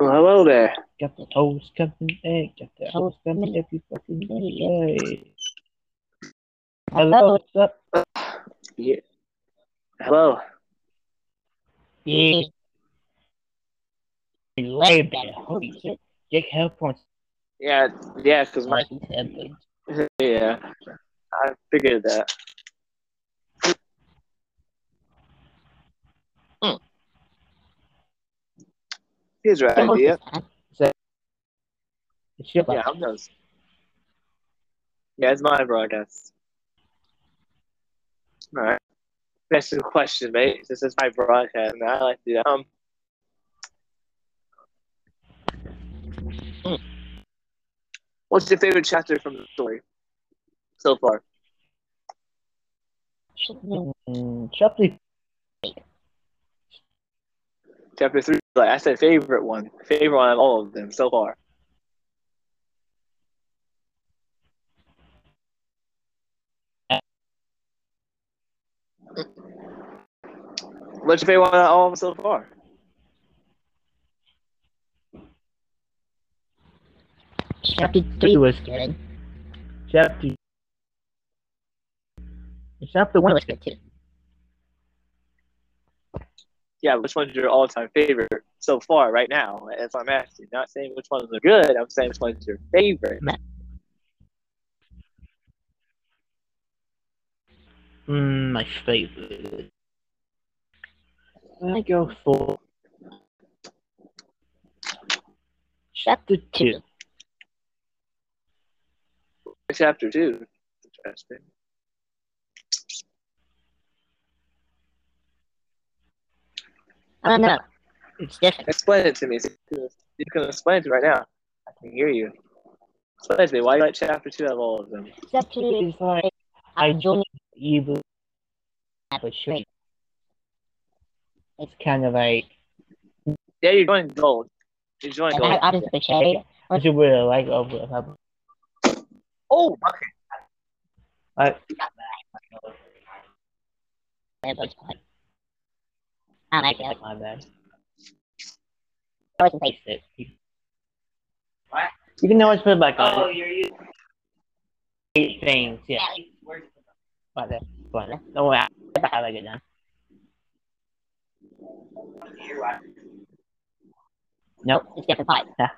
Well, hello there. Got the toast coming in. Eh? Got the toast coming every fucking day. Eh? Hello, what's up? Yeah. Hello. Yeah. Way better. Holy shit. Jake headphones. Yeah, yeah, because my Like headphones. yeah, I figured that. Here's your idea. It's your Yeah, I'm. Yeah, it's my broadcast. All right. Next question, mate. This is my broadcast. and I like to do that. Um. hmm. What's your favorite chapter from the story so far? Mm, Chapter Chapter three. Like I said, favorite one. Favorite one of all of them so far. What's your favorite one of all of them so far? Chapter three was good. Chapter Chapter one was good too. Yeah, which one's your all-time favorite so far, right now? If I'm asking. Not saying which ones are good. I'm saying which one's your favorite. Mm, my favorite. I go for chapter two. Chapter two. Interesting. I don't know. It's different. Explain it to me. You can explain it to me right now. I can hear you. Explain it to me. Why do you like chapter two of all of them? Chapter two is like I joined evil have a shrink. It's kind of like Yeah, you're going gold. You're going gold. I just betrayed. What you really like of of Oh, okay. I I like it. My bad. I wasn't taste. What? You can always put it back on. Oh, you're using. Eight things, yeah. But that's fun. Don't worry, I I like it done. Nope, it's different type. Yeah.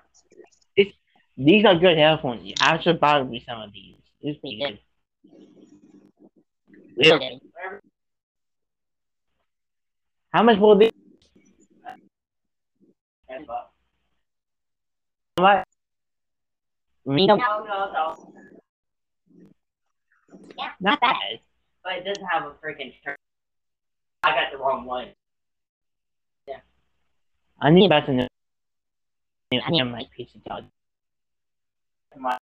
It's, these are good headphones. I should buy me some of these. It's pretty good. Real good. How much will this? What? We don't. No, no, no. Not bad. But it doesn't have a freaking shirt. I got the wrong one. Yeah. I need better than. I need my piece of dog. My.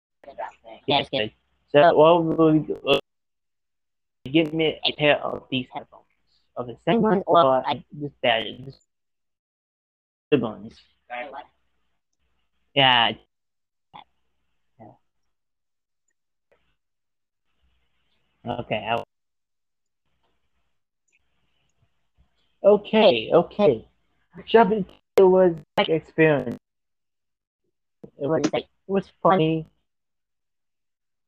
Yeah, it's good. So, what will? Uh, Give me a pair of these headphones. Of the same one, or I just better. Just good ones. Yeah. yeah. Okay. I... Okay. Okay. Shopping was like experience. It was like it was funny.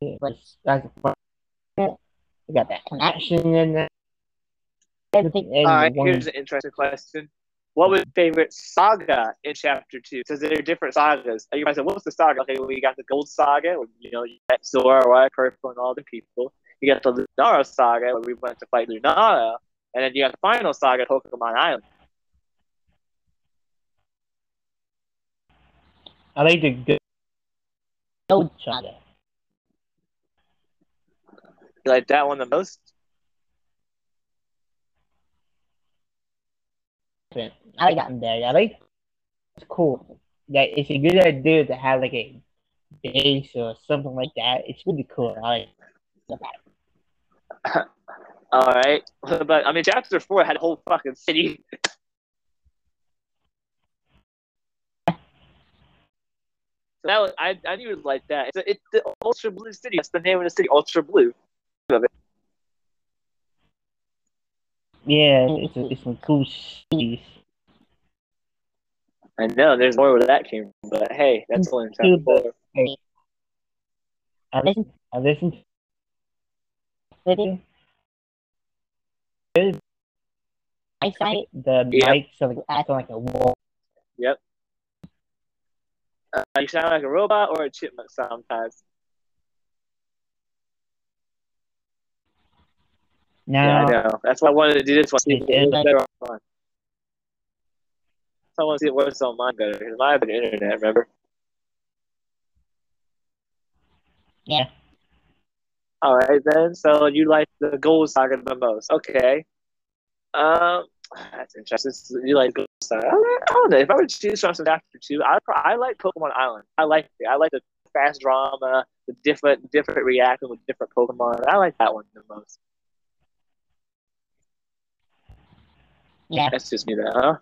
It was like. We got that action in there. Everything in All right, one. here's an interesting question. What was your favorite saga in chapter two? Because there are different sagas. You might say, "What's the saga?" Okay, well, you got the Gold Saga, where, you know, you got Sora, White Purple, and all the people. You got the Lunara Saga, where we went to fight Lunara, and then you got the final saga, Pokemon Island. I like the good gold saga. You like that one the most? I like that there. I like it's cool. That it's a good idea to have like a base or something like that. It's really cool. I like that. All right, but I mean, chapter four had a whole fucking city. So that was, I, I knew it like that. It's, a, it's the Ultra Blue City. That's the name of the city, Ultra Blue. Yeah, it's, it's some cool cities. I know there's more where that came from, but hey, that's only in chapter four. I listened. I listen. to. Good. Eyesight. The Yeah. mic so it acts like a wall. Yep. Uh, you sound like a robot or a chipmunk sometimes. Now, Yeah, I know. That's why I wanted to do this one. See it better online. I want to see it works on mine better because mine have the internet. Remember? Yeah. All right then. So you like the Gold Saga the most? Okay. Um, that's interesting. So You like Gold Saga? I don't- know. If I were to choose from chapter two, I I like Pokemon Island. I like it. I like the fast drama, the different different reacting with different Pokemon. I like that one the most. Yeah. That's just me, though, huh?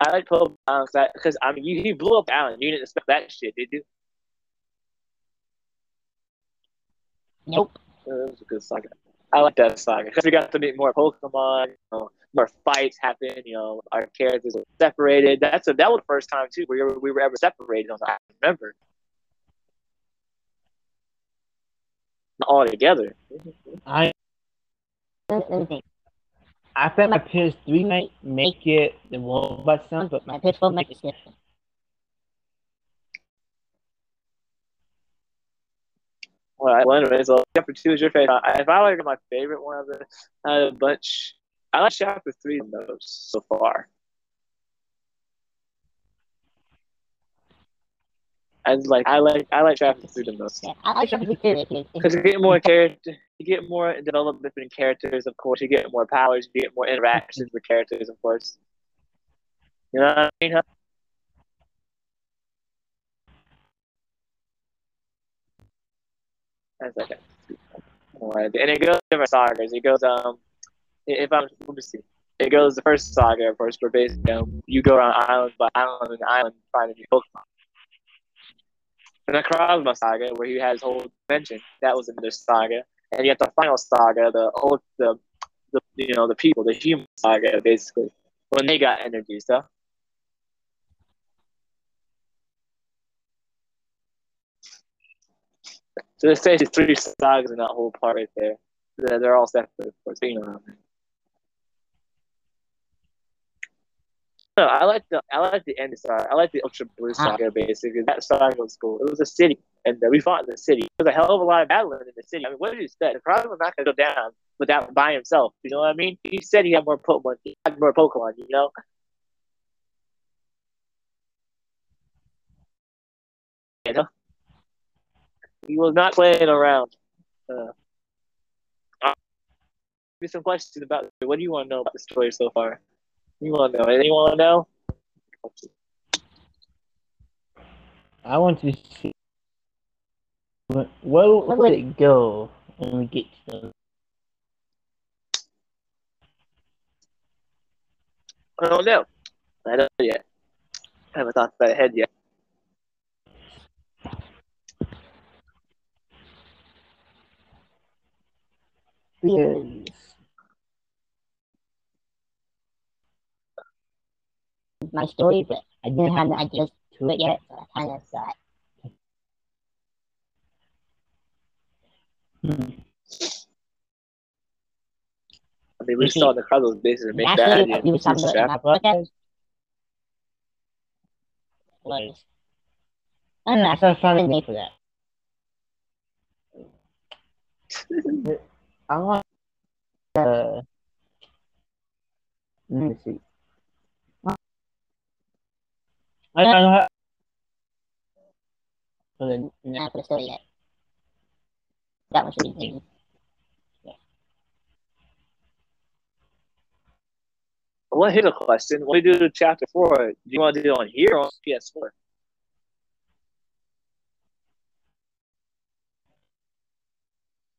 I like Pokemon Island because I mean, you, he blew up the island. You didn't expect that shit, did you? Nope. Uh, It was a good saga. I like that saga because we got to meet more Pokemon. You know, more fights happen. You know, our characters were separated. That's a, that was the first time too we were we were ever separated I. Remember? Not all together. I Let me think. I think my PS3 might make it the robot sound, but my PS4 might be different. All right. Well, anyways, so chapter two is your favorite. Uh, If I like my favorite one of the uh, bunch, I like chapter three the most so far. I like I like I like chapter through the most. Yeah, I like something too. If you, Because you get more character, you get more development in characters. Of course, you get more powers. You get more interactions with characters. Of course, you know what I mean? Huh? That's like Alright, and it goes different sagas. It goes um, if I'm let me see, it goes the first saga, of course, where basically um, you go around island by island and island finding new Pokemon. The saga, where he had his whole dimension, that was another saga. And you the final saga, the old, the, the you know, the people, the human saga, basically, when they got energy stuff. So there's basically three sagas in that whole part right there. They're, they're all separate, of course. You know what I mean. No, I like the I like the end saga. I like the Ultra Blue saga. Basically, that saga was cool. It was a city, and uh, we fought in the city. There was a hell of a lot of battling in the city. I mean, what did you expect? The problem was not going to go down without by himself. You know what I mean? He said he had more Pokemon. He had more Pokemon. You know. You know. He was not playing around. Uh, uh, me some questions about what do you want to know about the story so far? You want to know? Anything you want to know? I want to see where, where would it go when we get to the I don't know. I don't know yet. I haven't thought that ahead yet. Yes. My story, but I didn't have the ideas to it yet, so I kind of thought, Hmm. I mean, we You see, saw the Cardinals basically make that actually, idea. you was talking This about chapter. my podcast was, I don't know, I I a name for that. I want uh let me see. I don't know how for the not for the story yet. That one should be taken. Well, here's a question. When we do to chapter four, do you want to do it on here or on PS4?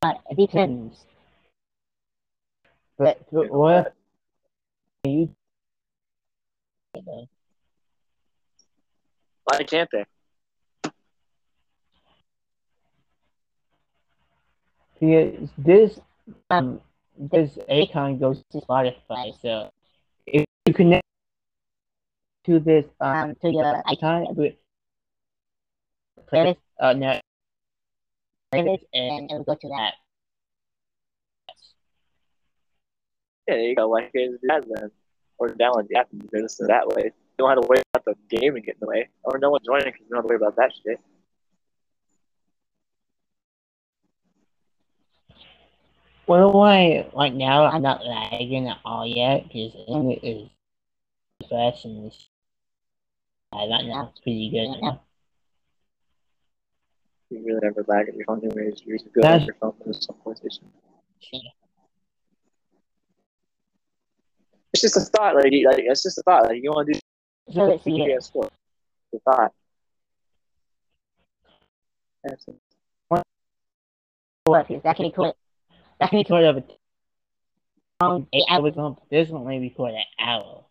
But it depends. but but what you Why can't they? because this um this Anchor goes to Spotify, so if you connect to this um to your icon with playlist uh no playlist and it will go to that. Yeah, there you go. Why can't you do that then? Or download the app and do this that way. You don't have to worry about the gaming getting in the way. Or no one joining because you don't have to worry about that shit. well why right now I'm not lagging at all yet because it is fast and it's uh, right now it's pretty good now. You really never lag at your phone anyways. You're good That's- on your phone with some PlayStation. It's just a thought, like, you- like it's just a thought. Like you want to do So let's see here. PS4. It's a thought. That's it. What is that can record that can Record of a um eight hours on this one only record an hour.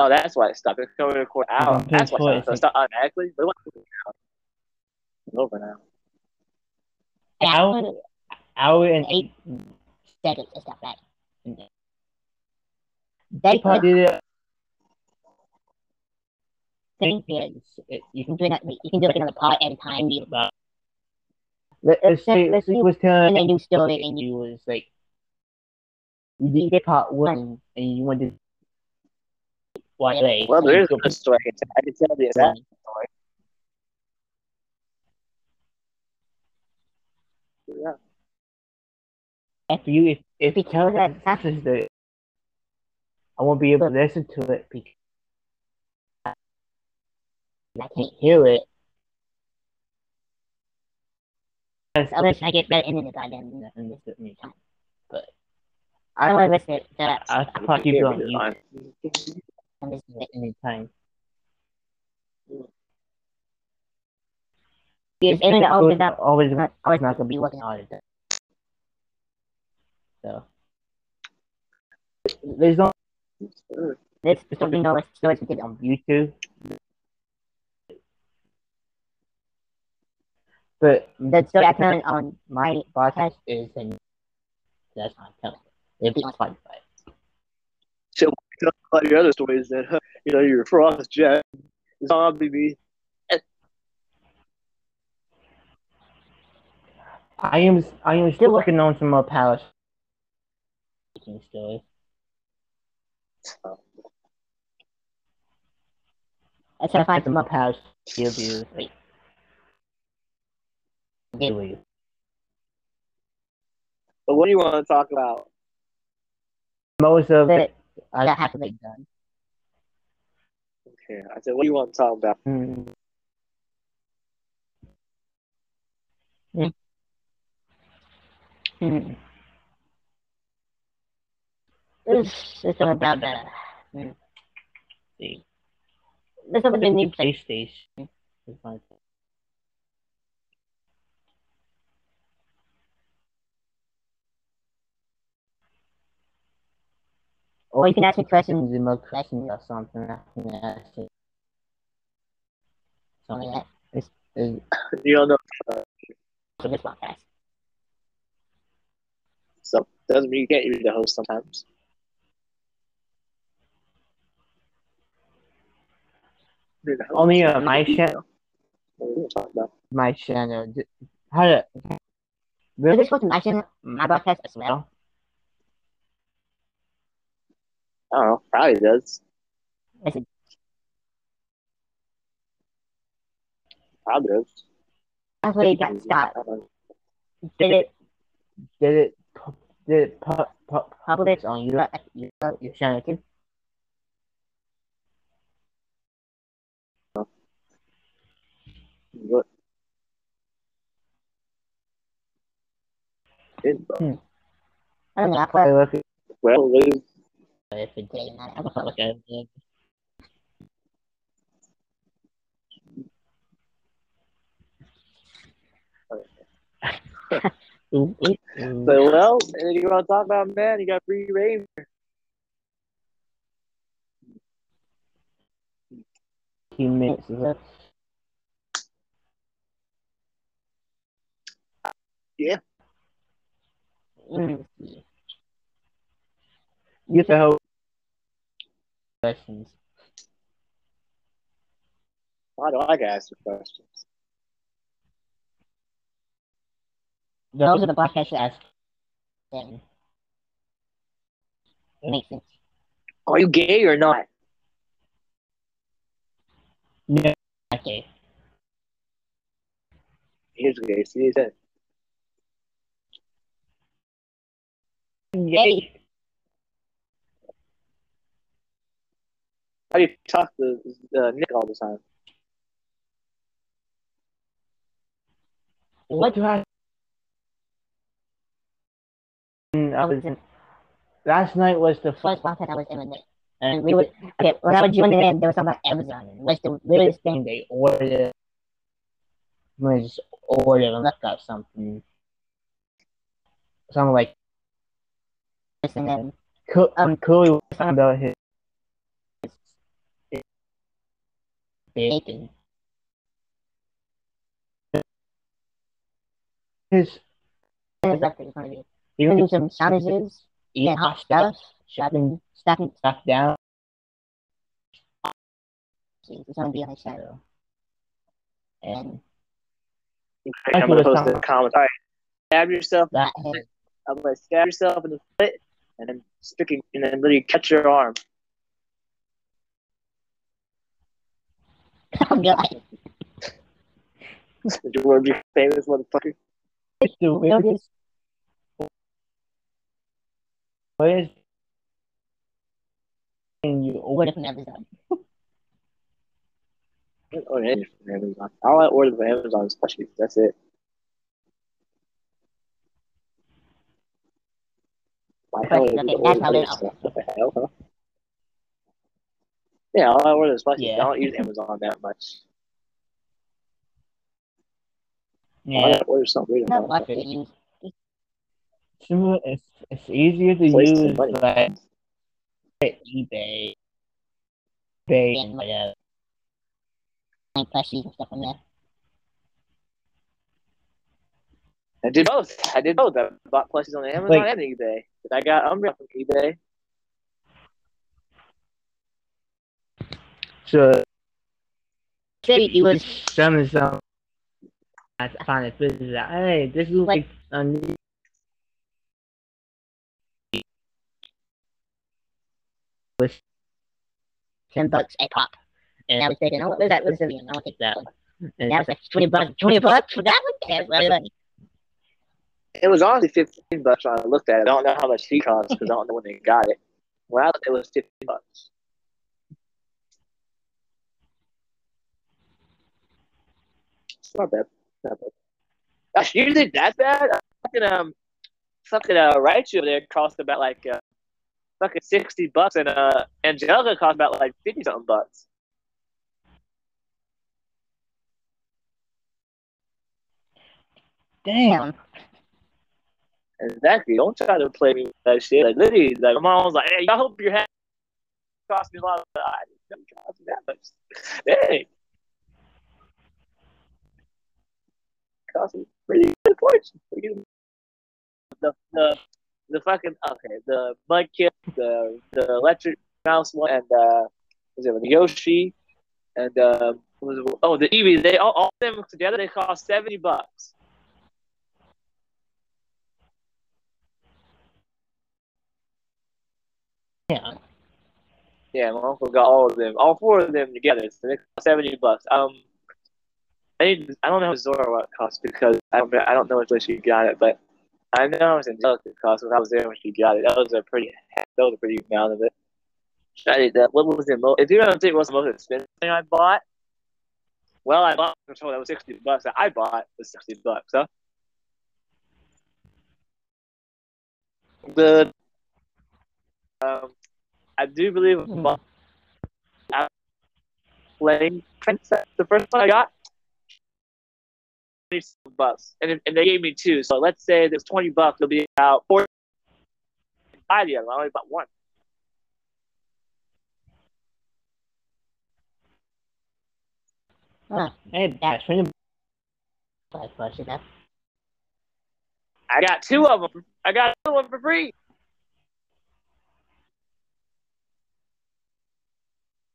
Oh, that's why it stopped. It's going to record hour. That's why it stopped. So It's it's automatically. But it. Over now. an hour? hour and eight seconds and stuff like They that. They probably did it. thing here. You You can can do it. You can do like another part every time you about. Let, let's say Let's let's say was telling a new story and you you was like you did part one and you wanted to watch it. Well, there is a story. I can tell- I can tell the exact story. Yeah. After you, if if you Because tell that that happens, the I won't be able to listen to it because I can't hear it. unless I get better internet by then. And this is me. But I don't want to listen to that. I I thought you don't use Fine. it I'm just it. anytime. If internet opens up, always not always not gonna be be working working. all the time. So there's no This is something no stories to get on YouTube. But The story I tell on my podcast is in that's not telling. It'll be on Spotify. Tell about your other stories that you know your frost jet, zombie me. I am I am still working on some more power speaking stories. I try to find Some some more more power reviews. Really. But what do you want to talk about? Most of that it I that have to be done. Okay, I said, what do you want to talk about? Hmm. Hmm. This is something about the hmm. see. There's something the new place. PlayStation. is my- Or you can ask me questions. Some more questions or something. I can ask it. Something Something like is is You don't know, that for this podcast. so doesn't mean you can't use the host sometimes. You're the host. Only, uh, my channel- What are we gonna talk about? my channel. How to Is really this supposed to mention my broadcast as well? I don't know. Probably does. Listen, Probably does. that's where it got stopped. I don't know. Did it did it pu- did it pu- pu- publish on you your, your, your channel too? What? Did, bro. Hmm. I don't know, I I put look Well, what is, if it it did. in I don't know. Look at it. So, well, and you want to talk about, man, you got free reign. few minutes left. Mm. You the host. questions. Why do I gotta ask the questions? Those are the podcasts that ask. Them. Makes sense. Are you gay or not? No, okay. Here's gay. See, he said. Yay. How do you talk to uh, Nick all the time? What do I? I was in. Last night was the First first, podcast I was in with Nick. and We would okay, when I was joining in, there was something about Amazon and what's the weirdest thing thing they ordered. I just ordered and look up something. Something like and then Co- um, Cooley was talking about his, his bacon. his And it's like, it's gonna be you can do some sandwiches, eat and hot hot stuff, stuff, stuffing, stuffing. stuff down. It's gonna be like so. And I'm gonna post not- in the comments. All right, stab yourself. that I'm gonna stab yourself in the foot and then sticking and then literally cut your arm. oh god, Did you want to be famous, motherfucker? It's the weirdest. What is thing you order? order from Amazon. Oh, yeah, from Amazon. All I order from Amazon is plushies. That's it. My hell, Plushies, I okay, that's order how they other stuff. What the hell, huh? Yeah, all I order is plushies. Yeah. I don't use Amazon that much. Yeah, gotta order something weird Not about much it. to use. It's it's easier to Waste use money. like eBay, eBay, And- whatever. Like plushies and stuff on there. I did both. I did both. I bought plushies on Amazon Wait. and eBay. I got Umbra from eBay. So Maybe he was some some. I found it. This is hey, this looks like a new. Was ten bucks a pop. And I was thinking, oh, what was that Brazilian? I'll take that that one. one? And that was like twenty bucks. Twenty bucks for that one? Yeah, well, money. It was honestly fifteen bucks when I looked at it. I don't know how much she cost because I don't know when they got it. When I it was fifteen bucks. It's not bad. Not bad. Gosh, usually that bad. Fucking um, fucking uh, Raichu over there cost about like uh, fucking sixty bucks, and uh, Angelica cost about like fifty something bucks. Damn. Exactly. Don't try to play me with that shit. Like literally, like my mom was like, "Hey, I hope your hat cost me a lot." Of, I didn't cost me that much. Dang, cost me pretty good fortune. The the the fucking okay, the Mudkip, the the electric mouse one, and uh, was it the Yoshi, and uh, was oh the Eevee. They all, all of them together they cost seventy bucks. Yeah. Yeah, my uncle got all of them, all four of them together. So they seventy bucks. Um, I need, I don't know how Zora what it cost because I don't, I don't know when she got it, but I know how much Angelica cost when I was there when she got it. That was a pretty, that was a pretty amount of it. I did that. What was the most? If you don't think what's the most expensive thing I bought? Well, I bought a controller that was sixty bucks. That I bought was sixty bucks. Huh? The um, I do believe hmm. I bought Flame Princess. The first one I got, twenty bucks, and, and they gave me two. So let's say there's twenty bucks. It'll be about four. Other. I only bought one. Huh. Hey, that's twenty. But enough. I got two of them. I got another one for free.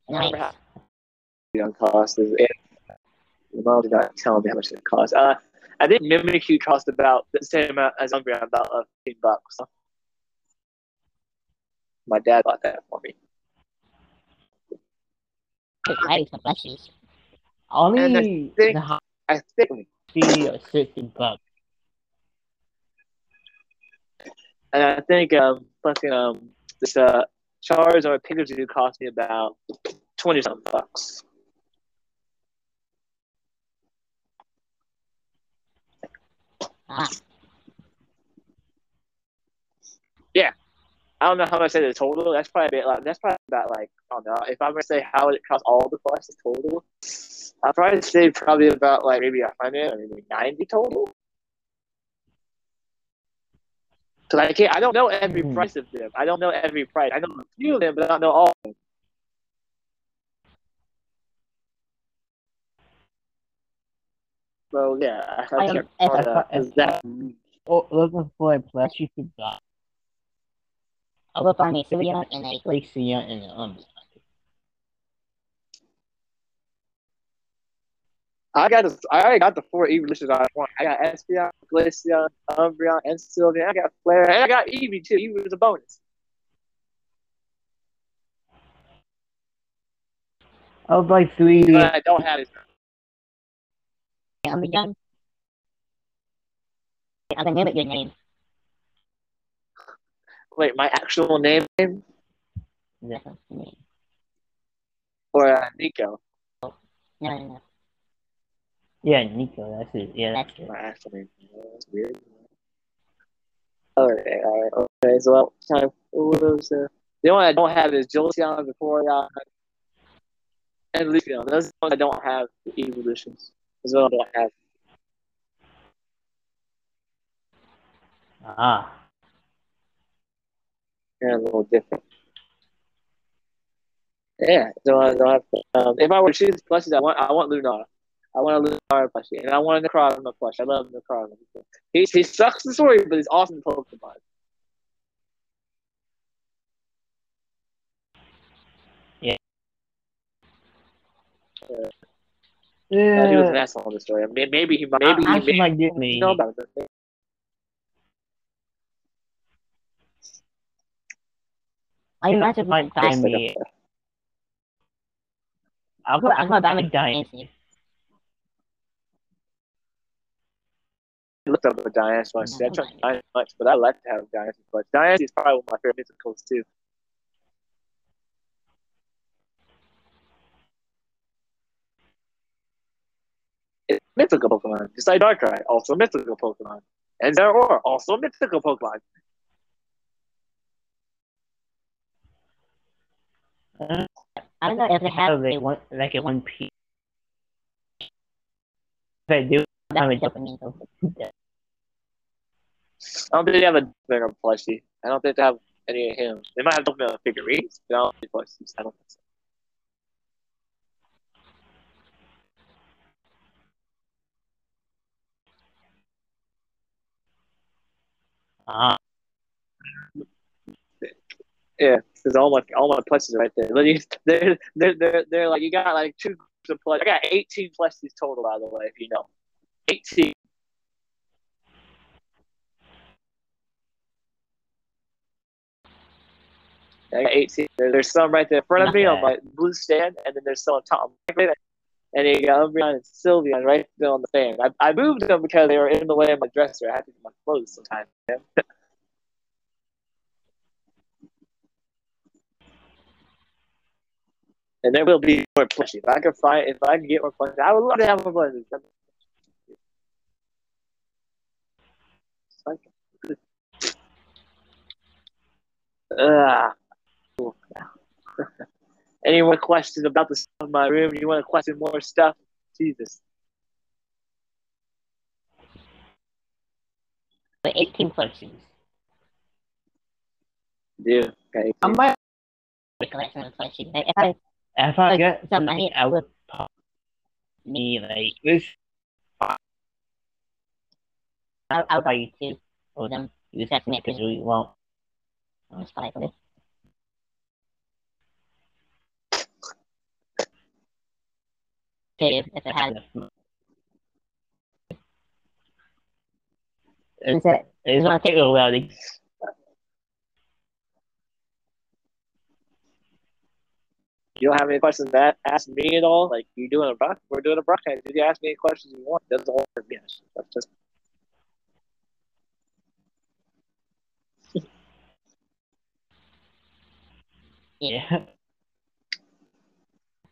Nice. how much it cost. And my mom did not tell me how much it cost. Uh, I think Mimikyu cost about the same amount as Umbreon, about uh, 15 bucks. My dad bought that for me. Hey, some plushies. Only think- the high I think, fifty or sixty bucks. and I think um, fucking um, this uh, Charizard Pikachu cost me about 20 something bucks. Ah, I don't know how much the total. That's probably like that's probably about like I don't know. If I'm gonna say how it cost all the classes total, I'd probably say probably about like maybe a hundred or maybe ninety total. Cause I can't. I don't know every Mhm. price of them. I don't know every price. I know a few of them, but I don't know all. Of them. So yeah, I, I I can't. am- if I uh, that Oh, looking for a plushie to buy. I will find me Sylveon and a Glaceon and um. I got the, I already got the four evolutions I want. I got Espeon, Glaceon, Umbreon, and Sylveon. I got Flare, and I got Eevee too. Eevee was a bonus. I was like three. But I don't have it. Umbreon. I'm gonna name it your name. Wait, my actual name That's a or uh, Nico? No, no, no. Yeah, Nico. That's it. Yeah, that's That's it. My actual name. That's weird. Okay, all right. Okay, so well, time. Uh, the only one I don't have is Jolteon, Vaporeon, and Leafeon. Those are the ones I don't have the evolutions. Those are the ones I don't have. Ah. They're a little different. Yeah, so I don't have. Um, if I were to choose plushies, I want I want Lunar. I want to a Lunar plushie, and I want a Necrozma plush. I love Necrozma. He he sucks the story, but he's awesome in Pokemon. Uh, he was an asshole in the story. Maybe, maybe he maybe I, he actually maybe might get me. know about it. I imagine my Might time. me. I'll go. I'm gonna buy I'm my a giant. Fancy. Looked up a Diane plush. I tried Diane much, but I like to have a Diane plush. Is probably one of my favorite musicals too. It's mythical Pokemon, just like Darkrai, also a mythical Pokemon. And Zeraora, also a mythical Pokemon. I don't know if they have have like one like a one piece. If I do, that I'm a. So I don't think they have a bigger plushie. I don't think they have any of him. They might have Pokemon figurines, but I don't think plushies. I don't think so. ah, Yeah, because all my all my plushies are right there. They're they're they're they're like you got like two groups of plush. I got eighteen plushies total, by the way, if you know. Eighteen. I got eighteen. There's some right there in front of me on my blue stand, and then there's some on top. And you got Umbreon and Sylveon right there on the fan. I, I moved them because they were in the way of my dresser. I had to get my clothes sometimes. And there will be more plushie. If I can find, if I can get more plushie, I would love to have more plushies. Cool. Any more questions about the stuff in my room? You want to question more stuff? Jesus. but 18 plus plushies. Dude. Okay. I might. the collection of plushies. If I If I get some money, I would pop me like this. I'll, I'll buy you two of them. you just make it really won't. I'll just buy for this. Okay, if, if it has enough money. Is it- It's gonna take a You don't have any questions that ask me at all? Like you're doing a brock? We're doing a broadcast. You ask me any questions you want. That's all. Yes, that's just yeah.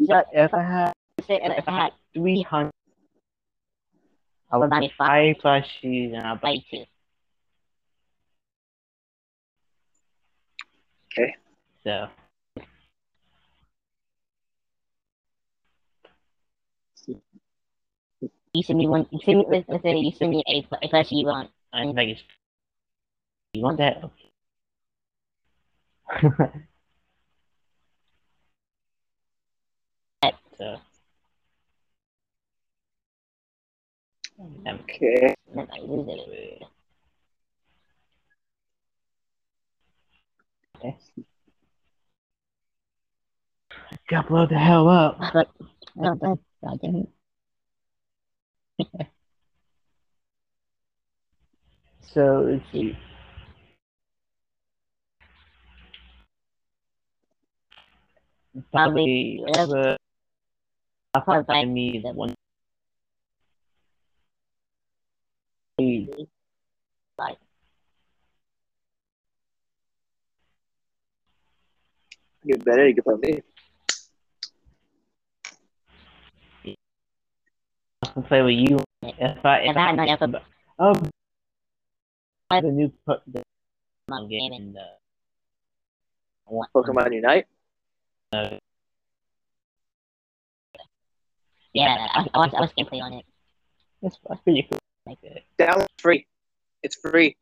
so If I had say if I had three hundred I would buy five five plushies and I'll buy buy two. okay. so You send me one. You send me. Let's, let's say you send me a, a plushie you want. I'm like you want that? Okay. so Okay. Okay. Gotta blow the hell up. But I didn't. So let's see. Probably whatever I'll probably buy me that one. Get better. You can put me. I can play with you if I If if I I had money, I could oh the new po- the game in the Pokemon Unite. uh, Yeah, I, I was I was gameplay on it. That's, that's pretty cool. Like that. Download free. It's free.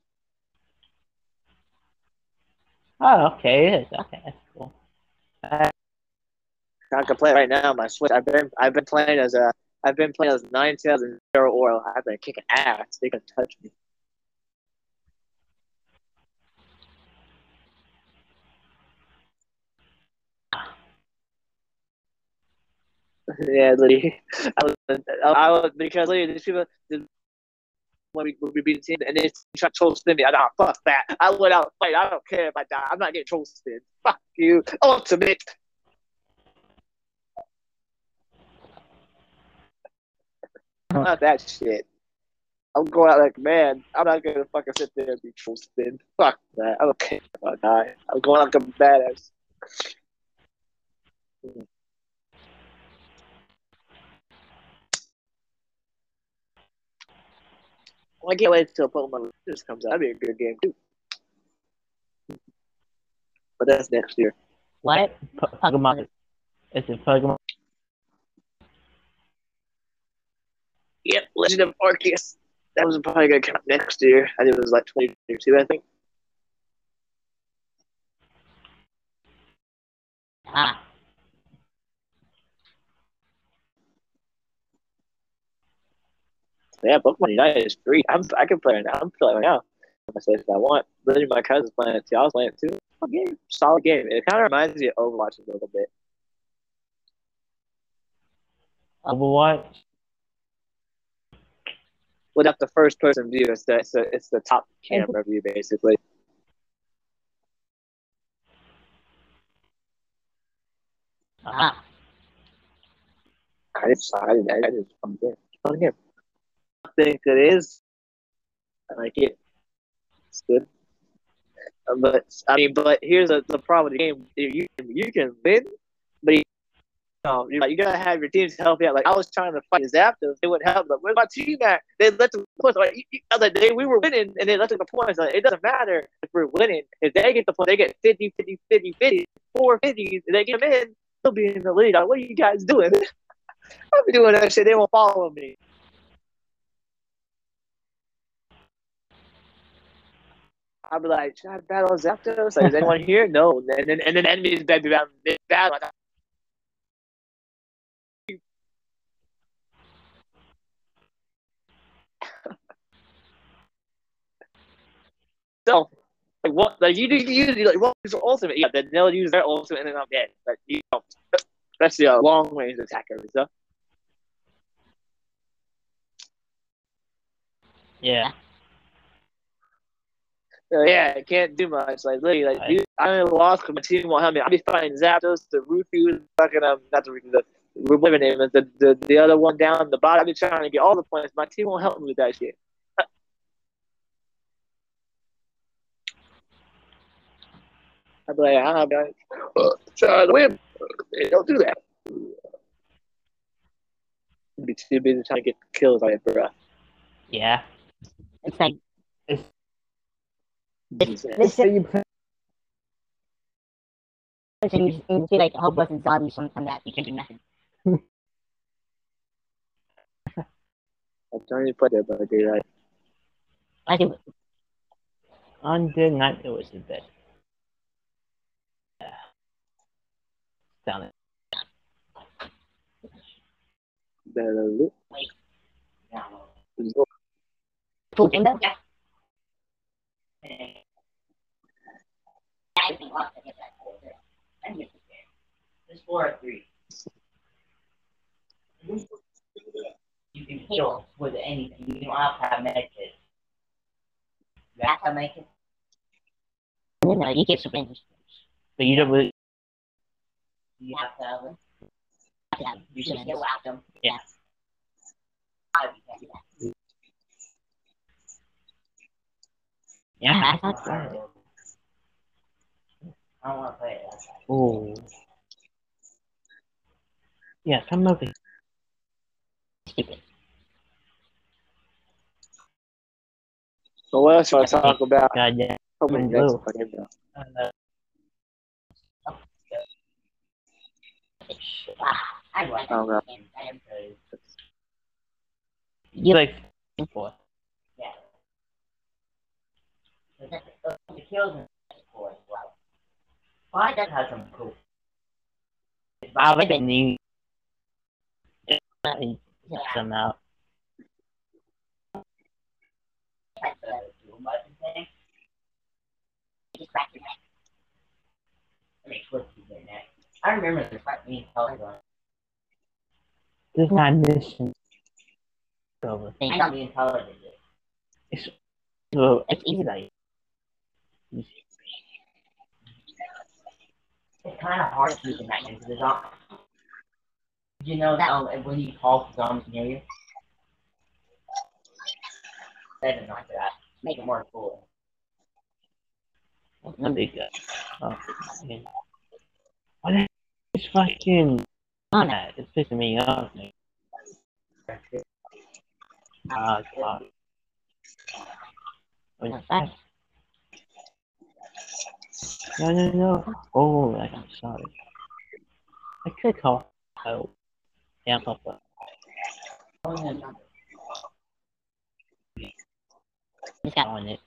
Oh, okay, it is. Okay, that's cool. Uh, I can play it right now my Switch. I've been I've been playing as a I've been playing as Ninetales and Zeraora. I've been kicking ass. They can touch me. Yeah, literally. I was, I was because literally these people when we when we beat the team and then they try to troll spin me. I know fuck that. I went out fight. I don't care if I die. I'm not getting troll spin. Fuck you. Ultimate. Not that shit. I'm going out like, man, I'm not gonna fucking sit there and be troll spin. Fuck that. I don't care if I die. I'm going out like a badass. I can't wait until Pokemon Legends comes out. That'd be a good game too. But that's next year. What? Po- Pokemon. It's a Pokemon. Yep, Legend of Arceus. That was probably gonna come out next year. I think it was like 2022, I think. Ah, Yeah, Pokemon Unite is free. I'm, I can play it now. I'm playing it now. Myself if I want. Literally, my cousin's playing it too. I was playing it too. Game, solid game. It kind of reminds me of Overwatch a little bit. Overwatch. Without the first person view, it's the it's the, it's the top camera view basically. ah. I just I I just fun game. Fun game. I think it is. I like it. It's good. Uh, But I mean, but here's the, the problem with the game: you you can win, but you, know, you, you gotta have your teams help you out. Like I was trying to fight Zapdos, they wouldn't help. Like, where's my team at? They let the points. Like you- other day we were winning, and they let the points. Like, it doesn't matter if we're winning. If they get the point, they get 50, 50, 50, 50, four 50s, and they get them in. They'll be in the lead. Like, what are you guys doing? Be doing that shit. They won't follow me. I'll be like, should I battle Zapdos? Like, is anyone here? No. And then and then enemies be around they battle. so like what like you do you, do like what is ultimate? Yeah, then they'll use their ultimate and then I'm dead. Like you know especially a uh, long range attacker is that? Yeah. So yeah, I can't do much. Like literally, like Right. you, I only lost because my team won't help me. I'll be fighting Zapdos, the Rufus, fucking um, not the Rufus, the whatever name is, the, the the other one down the bottom. I'll be trying to get all the points. My team won't help me with that shit. I'd be like, I'm like, uh, try to win. Don't do that. I'd be too busy trying to get kills on it, bro. Yeah. It's like It's, this let's say you play. and you, and you feel like hopeless and zombies from, from that. You can do nothing. I don't even put it, but I do like, I do. On the night, it was the best. Yeah. Down it. the Full game though. It's four or three. You can heal with anything. You don't have to have medkit. You have to make it. You know, you get syringes. But you don't really. You have to have it. Yeah, You should get whacked them. Yeah. Yeah. I thought so. I don't want to play it. Oh. Yeah, some of it. Stupid. So what else you want talk about? God, yeah. Hopefully next fucking video. Ah, I like Oh, God. it. I you like for Yeah. The, kills in four as well. Why does have some cool. I like it new. Somehow. Like the dual button thing. just crack your neck. It makes twisties in there. I remember the me and Kelly going. This is my mission. Over. I know me and Kelly. It's well, it's easy It's kind of hard to keep in that because there's not. You know that um, when you call zombies near you? They didn't like that. Make it more cool. a big guy. Oh, man. What the it's fucking Oh, no. It's pissing me off, man. Ah, God. What's that? No, no, no. Oh, like, I'm sorry. I could call help. Yeah, Papa. Just got, On it.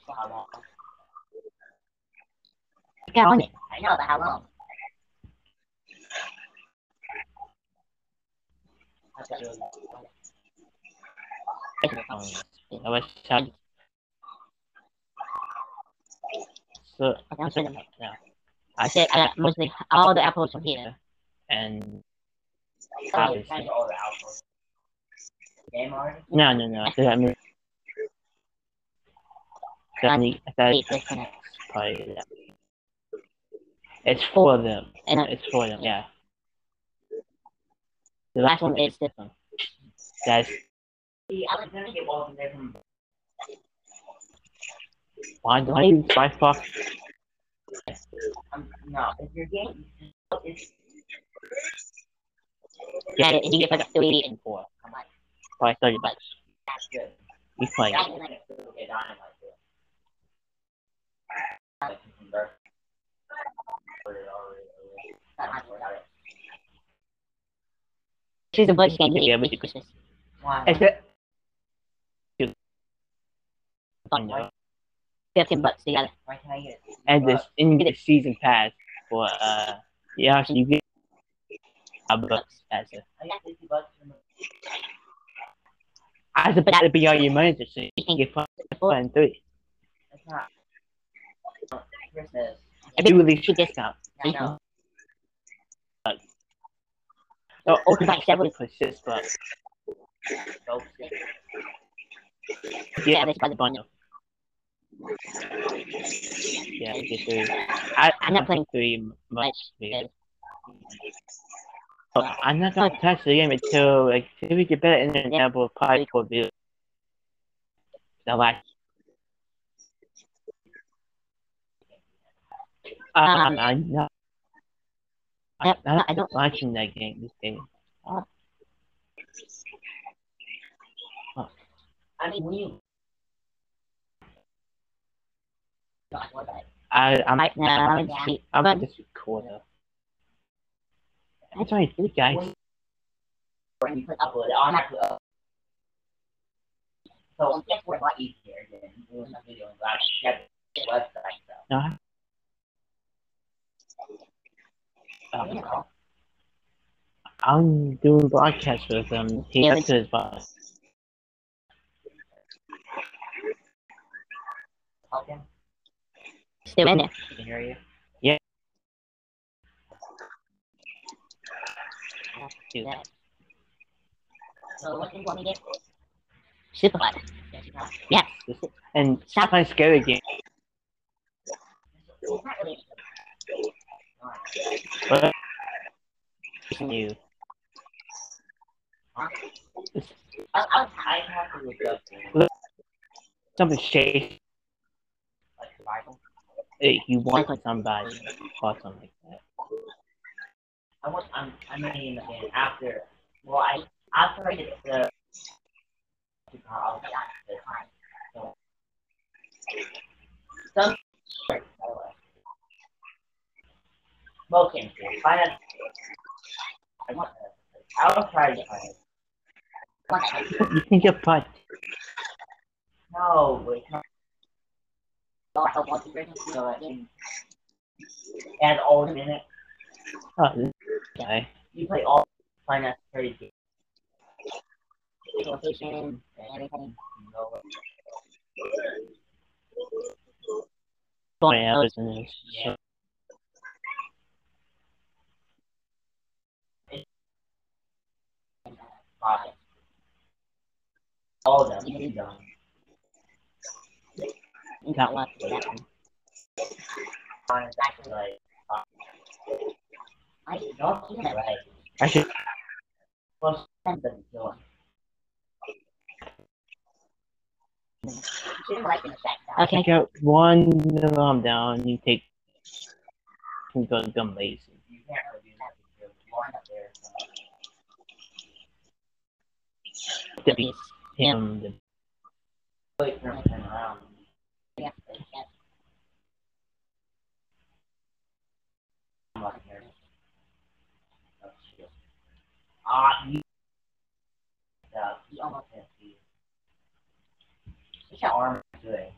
just got on it. I know, but how long? I was trying. So, I don't see them. no. I said I got mostly all the apples from here. And Oh, obviously. all the outposts. Game already? No, no, no. I mean, so I need, I thought it's disconnects. probably that. It's for them. And uh, It's for them, yeah. The the last one is this one. Guys, See, I was gonna get walls in there from. Why do I do Spy Fox? Um, no, if your game is. Yeah, and you get like three and four. Much? Probably 30 bucks. That's good. You. That's like a okay, dynamite. too. I can convert. Put it already, already. That's not without it. Choose a budget game. Yeah, but Christmas. Why? Is it? Fun. Fifteen bucks together. Why can I it? And this, and you season pass for, uh, yeah, so you get a bucks as a, I got fifty bucks the. as a, that'd be all your money to see. You can get fun, and three. That's not. Do release discount. I know. Oh, Open by seven. for six bucks. Yeah, that's by the bundle. Yeah, get three. I, I'm not playing three much. because Oh, I'm not gonna touch the game until like if we get better internet, we'll probably go view. The last. Um, I'm not. I- I'm not I don't- watching that game. This game. I mean, when you I I'm no, I'm cheap. I'm But just recorder. Only three guys. when you click upload it, automatically up. So a lot easier than doing a video and the website. No. I'm doing broadcast with um, him. he Yeah, went to his boss. Okay. Still in there. I can hear you. Dude, Yeah. So what do you want me to get? Super fun. Yeah. And stop playing scary game. It's not really But you I'll, It's- I'll, I'll, I have to look up the, something shady. like survival. Hey, you want somebody or something like that. I want. I'm. The game after. Well, I after I get the. I'll be on the time. So. Some. By the way. Smoke into it. If I had. I want. I'll try to find it. You can get butt. No, wait. No, I'll, I'll, I'll, so I can add all in it. Oh, guy. You play all finance crazy. location everything. No, Boy, I was in this. Yeah. All of them. You done. You got what? Yeah. It's actually. I don't think that right. I should. Plus, doesn't kill him. Shouldn't like in effect. Take out one alarm down. You take. You go to lazy. You can't really do that because one up there. So. Him. Him around. Yeah. Oh. Ah, you. Uh, he almost hit you. He's got armor good.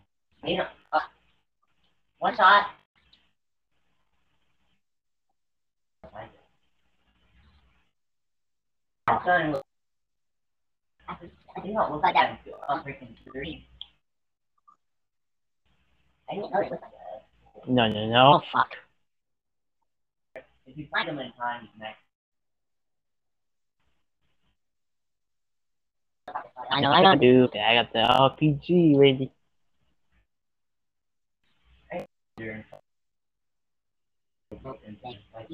You know, uh, one shot. I'm starting with. I think it looks like that. I'm freaking three. I didn't know it looked like no, no, no. Oh fuck. If you find them in time, you can actually. I know. I know. do. Okay, I got the RPG ready. Like, You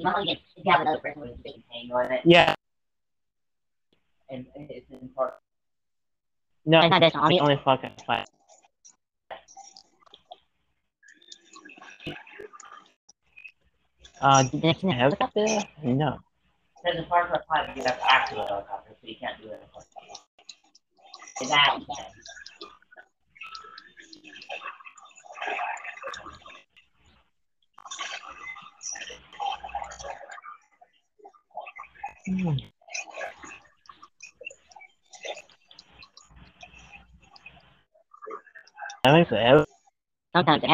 know, you get if you have another person with a big hang on it, Yeah. and it's part. No, It's not this I on only fucking fight. Uh, did they can helicopter? No. Because Far Cry 5, you have to activate the helicopter, so you can't do it in 5. And that you. Hmm. I went for Sometimes they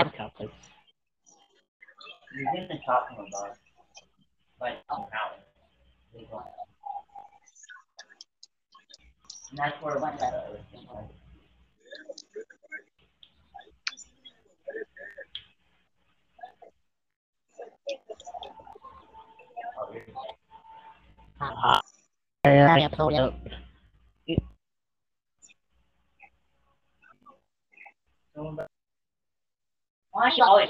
you've been talking about like an hour. And that's where my letter was going. Uh, I pulled out. Why should I always?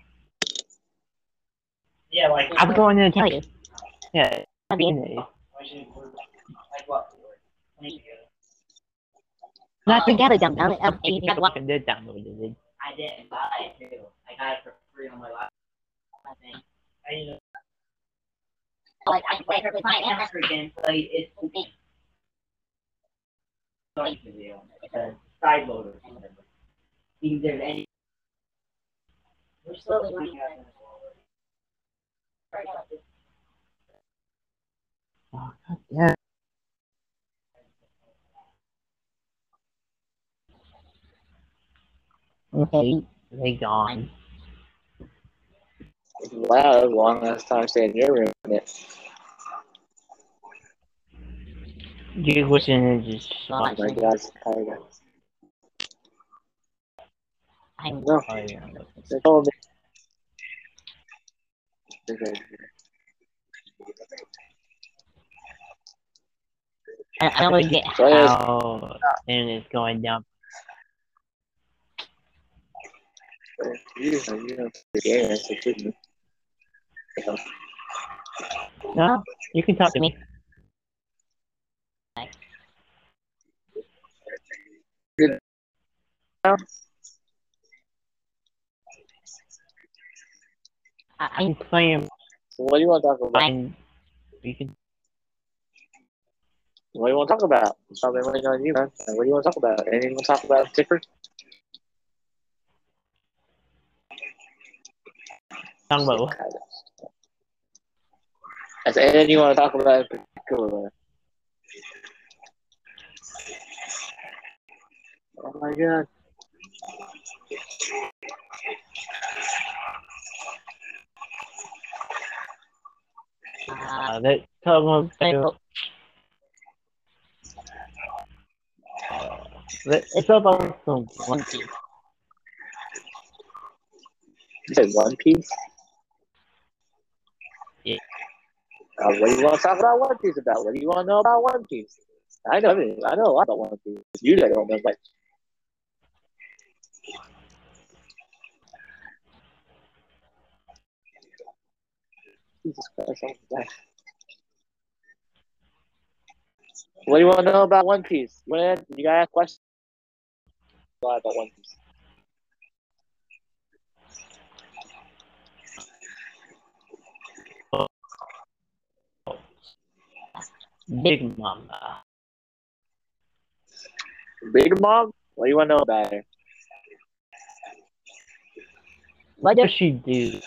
Yeah, like. I'm going in oh, to Tell you. Yeah. I mean, Why should it work? Like what? Uh, Not we gotta jump down it. Oh, you You got to walk. can do download it. I didn't buy it too. I got it for free on my last thing. I didn't know. Like, I can play perfectly fine. I Yeah, freaking play it. Like video. It's a side loader. or whatever. If there's any. we're slowly learning. Oh, God, yeah. Okay. They gone. Wow, the longest time staying in your room. isn't it? You listen to just. Oh, my god, it's tired. I'm No, Oh, they told me. I, don't really get How and it's going down. you know, you know, the game, so shouldn't you? No, you can talk to me. I, I'm playing. So what do you want to talk about? Fine. You can. What do you want to talk about? I'm waiting on you, man. What do you want to talk about? Anything you want to talk about different? Talk about what? Is there anything you want to talk about in particular? Oh my god. Uh, Uh, let's talk about. I- Let's talk about some One Piece. You said One Piece? Yeah. Uh, what do you want to talk about One Piece about? What do you want to know about One Piece? I know, I know a lot about One Piece. You don't know much. Jesus Christ, I'm back. What do you want to know about One Piece? When you gotta question? A lot about One Piece. Big Mama. Big Mom? What do you want to know about her? What What does does she do?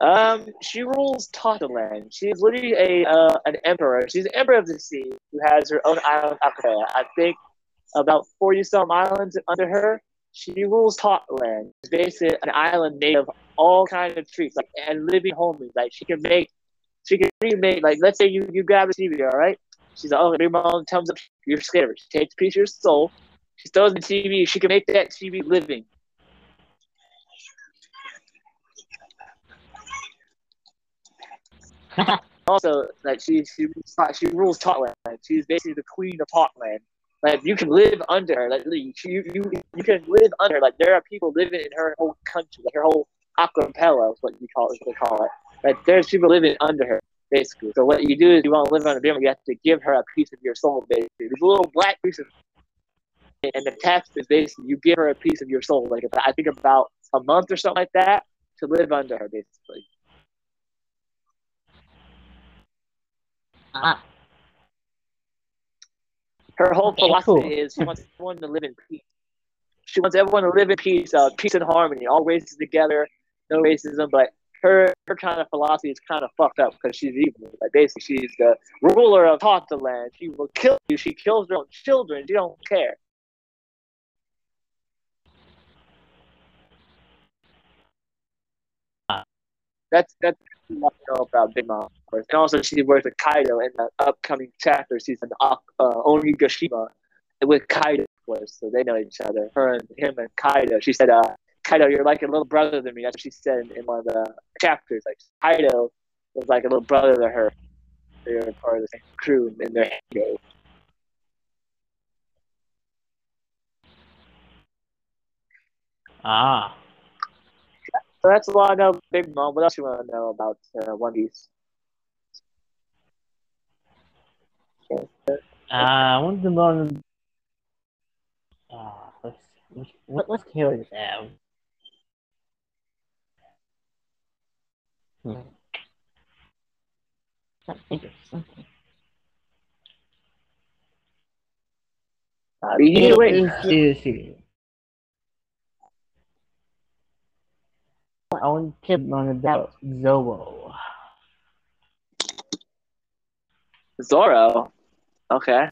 Um, she rules Totto Land. She's literally a uh, an emperor. She's the emperor of the sea who has her own island Akaya. I think about forty some islands under her. She rules Totto Land. It's basically an island made of all kind of trees, like and living homies. Like she can make, she can remake. Like let's say you you grab a TV, all right? She's like, oh, mom comes up, you're scared. She takes a piece of your soul. She throws the TV. She can make that TV living. also like she she she rules Totto Land. She's basically the queen of Totto Land. Like you can live under her. Like you you you can live under. Like there are people living in her whole country, like her whole acapella is what you call it. They call it. Like there's people living under her. Basically, so what you do is you want to live under them, you have to give her a piece of your soul. Basically, there's a little black piece of, and the text is basically you give her a piece of your soul. Like I think about a month or something like that to live under her, basically. not. Her whole philosophy is she wants everyone to live in peace. She wants everyone to live in peace, uh, peace and harmony, all races together, no racism. But her her kind of philosophy is kind of fucked up because she's evil. Like basically, she's the ruler of Hotaland. She will kill you. She kills her own children. She don't care. That's that's I know about Big Mom. And also, she works with Kaido in the upcoming chapter season, uh, Onigashima, with Kaido, of course. So they know each other. Her and him and Kaido. She said, uh, "Kaido, you're like a little brother to me." That's what she said in one of the chapters. Like Kaido was like a little brother to her. They were part of the same crew in their heyday. Ah. So that's a lot I know Big Mom. What else you want to know about uh, One Piece? Uh, I want to learn. Uh, let's let's let, let's hear this out. Hmm. Trying to think of something. Uh, you It wait. Is seriously. I want to learn about Zoro. Zoro. Okay.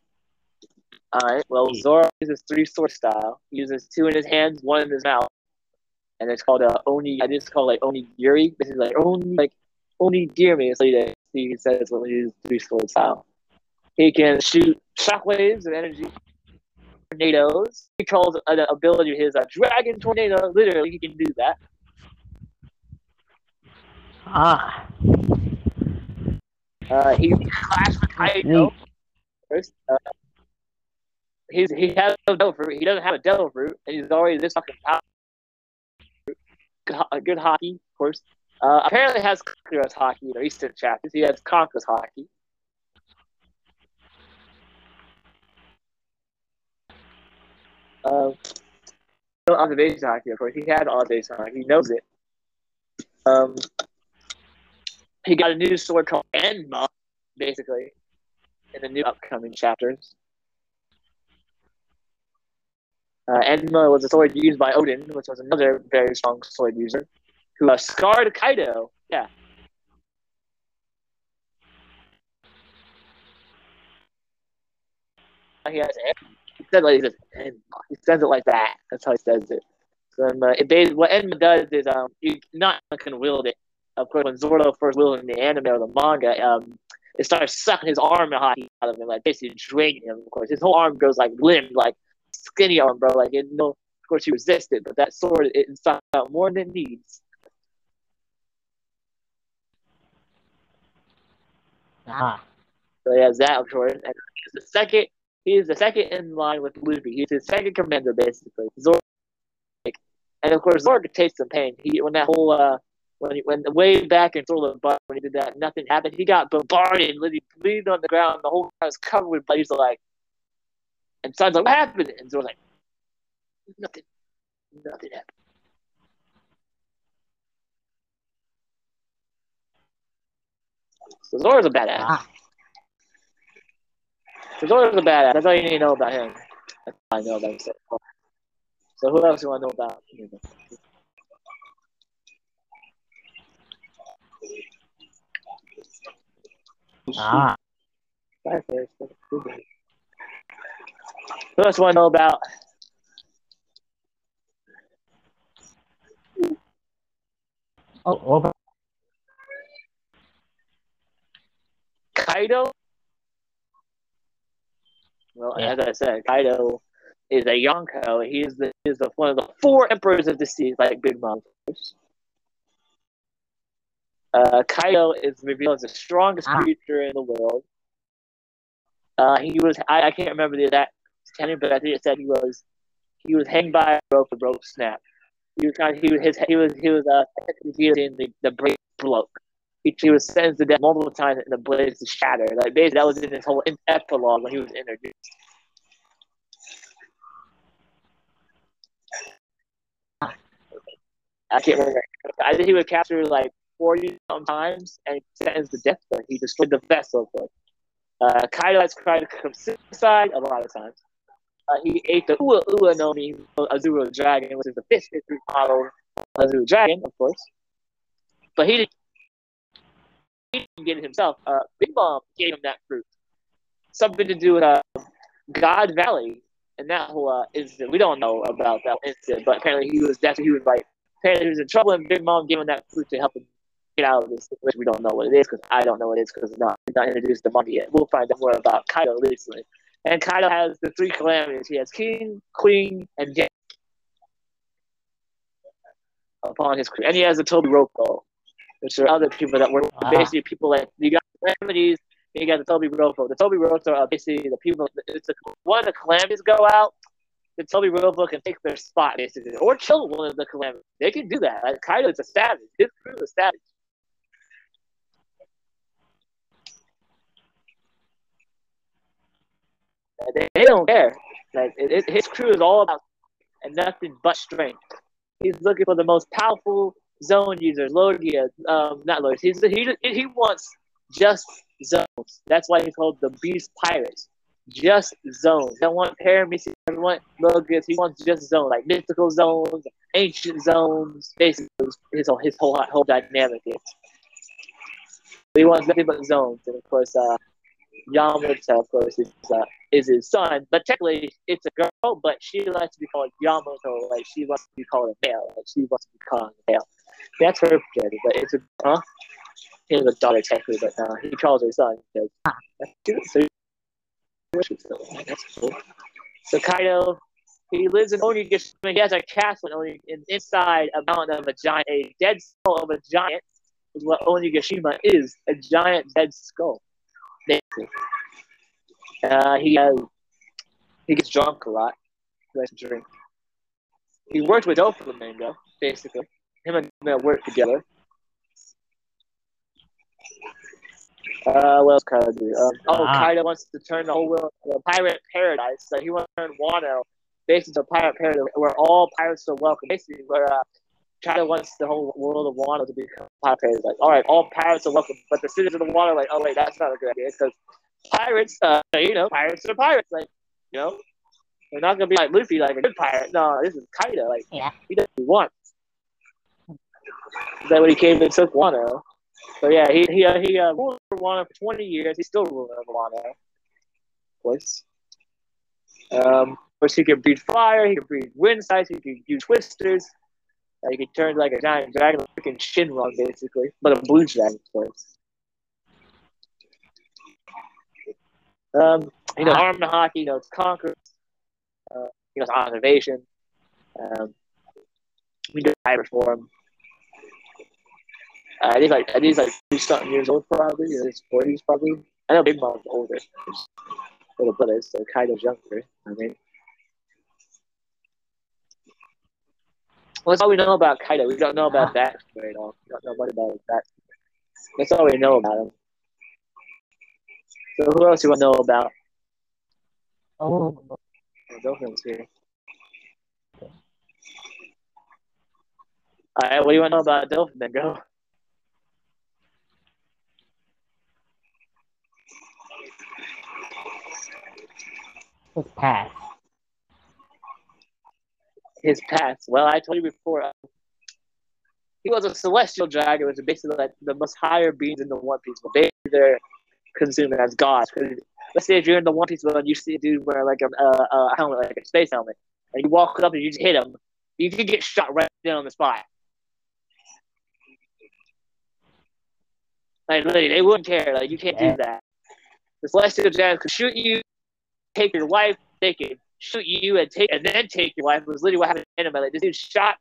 All right. Well, Yeah. Zoro uses three sword style. He uses two in his hands, one in his mouth, and it's called a oni. I just call it like onigiri. This is like oni like onigiri. Is like he says when he uses three sword style. He can shoot shockwaves of energy, tornadoes. He calls an ability of his a dragon tornado. Literally, he can do that. Ah. Uh, he can clash with Kaido. First, uh, he's he has no devil fruit. He doesn't have a devil fruit, and he's already this fucking powerful. Good, good haki, of course. Uh, apparently has Conqueror's haki in the recent chapters. He has Conqueror's haki. Um, no observation haki, of course. He has observation haki. He knows it. Um, he got a new sword called Enma, basically in the new upcoming chapters. Uh, Enma was a sword used by Oden, which was another very strong sword user, who uh, scarred Kaido. Yeah. He has he said like he says Enma. He says it like that. That's how he says it. So um, uh, it what Enma does is um you not can wield it. Of course, when Zoro first wielded in the anime or the manga, um, it starts sucking his arm and haki out of him, like basically draining him. Of course, his whole arm goes like limp, like skinny arm, bro. Like it, no, of course he resisted, but that sword it sucked out more than it needs. Ah. So he has that, of course. And he's the second. He is the second in line with Luffy. He's his second commander, basically. Zoro, and of course, Zoro could taste some pain. He when that whole uh, when he, when way back in Thriller Bark when he did that, nothing happened. He got bombarded, and he bleeding on the ground. The whole guy was covered with blood. He's like, and Son's like, "What happened?" And Zoro's like, "Nothing, nothing happened." So Zoro's a badass. Ah, So Zoro's a badass. That's all you need to know about him. That's all I know about him. So, so who else do you want to know about? Ah. Who else want to know about? Oh, what about Kaido? Well, Yeah. as I said, Kaido is a Yonko. He is the he is the, one of the four emperors of the sea, like Big Mom. Uh, Kaido is revealed as the strongest Ah. creature in the world. Uh, he was I, I can't remember the exact tenure, but I think it said he was he was hanged by a rope. The rope snapped. He was trying. He was his. He was. He was. Uh, he was in the the blade broke. He, he was sentenced to death multiple times, and the blades to shatter. Like basically, that was in his whole epilogue when he was introduced. I can't remember. I think he was captured like forty sometimes and sentenced to death. But he destroyed the vessel. But uh, Kaido has tried to commit suicide a lot of times. Uh, he ate the Ua Ua no Azura dragon, which is the fifth history model Azura dragon, of course. But he didn't, he didn't get it himself. Uh, Big Mom gave him that fruit. Something to do with uh, God Valley and that whole uh, incident. We don't know about that incident, but apparently he was definitely he was like apparently he was in trouble, and Big Mom gave him that fruit to help him get out of this, which we don't know what it is because I don't know what it is because it's not, it's not introduced the Monkey yet. We'll find out more about Kaido recently. And Kaido has the three calamities. He has King, Queen, and Jack upon his crew. And he has the Tobiroppo, which are other people that were Ah. basically people like you got calamities, and you got the Tobiroppo. The Tobiroppo are basically the people. It's the, one of the calamities go out. The Tobiroppo can take their spot basically, or kill one of the calamities. They can do that. Like is a savage. His crew is savage. They, they don't care. Like it, it, his crew is all about and nothing but strength. He's looking for the most powerful Zoan users, Logia, um, not Logia. He's he he wants just Zoans. That's why he's called the Beast Pirates. Just Zoans. Don't want pyramids. He doesn't want Logias. He wants just Zoans, like mystical Zoans, ancient Zoans. Basically, his whole his whole whole dynamic is. He wants nothing but Zoans, and of course, uh, Yamato, of course, is uh, is his son. But technically, it's a girl, but she likes to be called Yamato. Like she wants to be called a male. Like she wants to be called a male. That's her gender, but it's a huh? Has a daughter technically, but uh, he calls her son because that's. So that's cool. So Kaido, he lives in Onigashima. He has a castle in Oni- in, inside a mountain of a giant, a dead skull of a giant. Is what Onigashima is, a giant dead skull. Uh, he has, he gets drunk a lot. He likes to drink. He worked with Doflamingo, basically. Him and him work together. Uh, what else Kaido do? Um, oh, Ah. Kaido wants to turn the whole world into a pirate paradise. So he wants to turn Wano basically to a pirate paradise where all pirates are welcome. Basically, where uh, Kaido wants the whole world of Wano to become a pirate paradise. Like, all right, all pirates are welcome, but the citizens of the water are like, oh wait, that's not a good idea because pirates, uh, you know, pirates are pirates. Like, you know, they're not gonna be like Luffy, like a good pirate. No, this is Kaido. Like, Yeah. he does what he wants. Is that what he came and took Wano? So yeah, he he uh, he uh, ruled over Wano for twenty years. He's still ruling over Wano. Of course. Um, of course, he can breathe fire. He can breathe wind sights. He can use twisters. Uh, he can turn like a giant dragon, like freaking Shenron, basically, but a blue dragon, of course. Um, you know, Ah. arm haki. You know, it's conquer. Uh, you know, it's observation. Um, we do hybrid form. Uh, I think like I think he's like two something years old probably, in his forties probably. I know Big Mom's older. His little brother, so Kaido's younger. I mean, well, that's all we know about Kaido. We don't know about that at all. We don't know much about that. That's all we know about him. So who else you want to know about? Oh, Oh, Dolphin's here. All right, what do you want to know about Dolphin? Then go. His past. his past. Well, I told you before, uh, he was a celestial dragon, which is basically like the most higher beings in the One Piece. But basically, they're consumed as gods. let's say if you're in the One Piece world and you see a dude wear like a, a, a helmet, like a space helmet, and you walk up and you just hit him, you could get shot right down on the spot. Like, literally, they wouldn't care. Like, you can't do that. The celestial dragons could shoot you, take your wife, they could shoot you and take and then take your wife. It was literally what happened in anime. Like this dude shot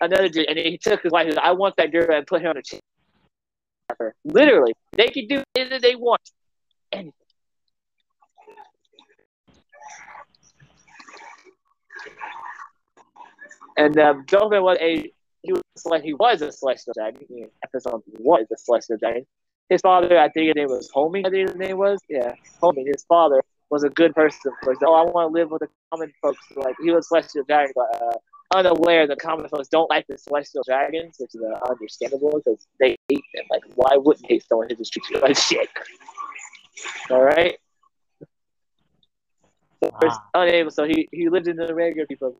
another dude and he took his wife. He was like, I want that girl and put her on a Literally, they can do anything they want. Anything. And um, Dolphin was a he was like he was a celestial dragon. He episode was a celestial dragon. His father, I think his name was Homie. I think his name was yeah, Homie. His father was a good person. Example, oh, I want to live with the common folks. Like he was celestial dragon, but uh, unaware the common folks don't like the celestial dragons, which is uh, understandable because they hate them. Like, why wouldn't they? someone who just treats you like shit? All right. So he Ah. unable, so he he lived in the regular people.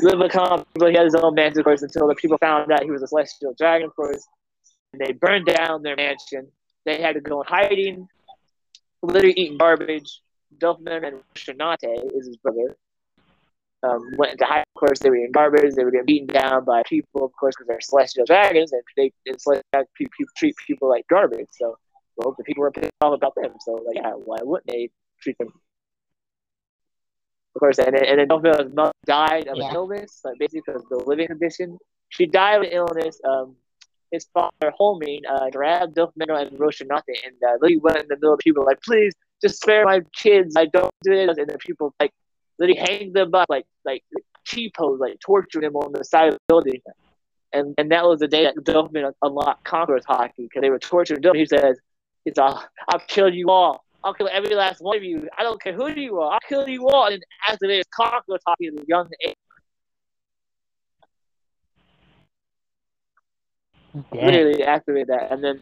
Lived with common people. He had his own mansion, of course, until the people found out he was a celestial dragon, of course. And they burned down their mansion. They had to go in hiding, literally eating garbage. Dolphin and Shinate is his brother. Um, went into high. Of course, they were in garbage. They were getting beaten down by people, of course, because they're celestial dragons, and they and celestial dragons pe- pe- treat people like garbage. So, well, the people were pissed off about them. So, like, yeah, why wouldn't they treat them? Of course, and then, and then mother died of Yeah. an illness, like basically because of the living condition. She died of an illness. Um, his father, Holmein, uh, grabbed Dolphino and Rosinante and uh, literally went in the middle of the people, like, please, just spare my kids. I don't do this. And the people, like, literally hanged them up, like, like, T-pose, like, tortured him on the side of the building. And and that was the day that Dolphin unlocked Conqueror's haki because they were torturing Dolphin. He says, he's all, I'll kill you all. I'll kill every last one of you. I don't care who you are. I'll kill you all. And activated Conqueror's haki at a young age. Damn. literally activated that, and then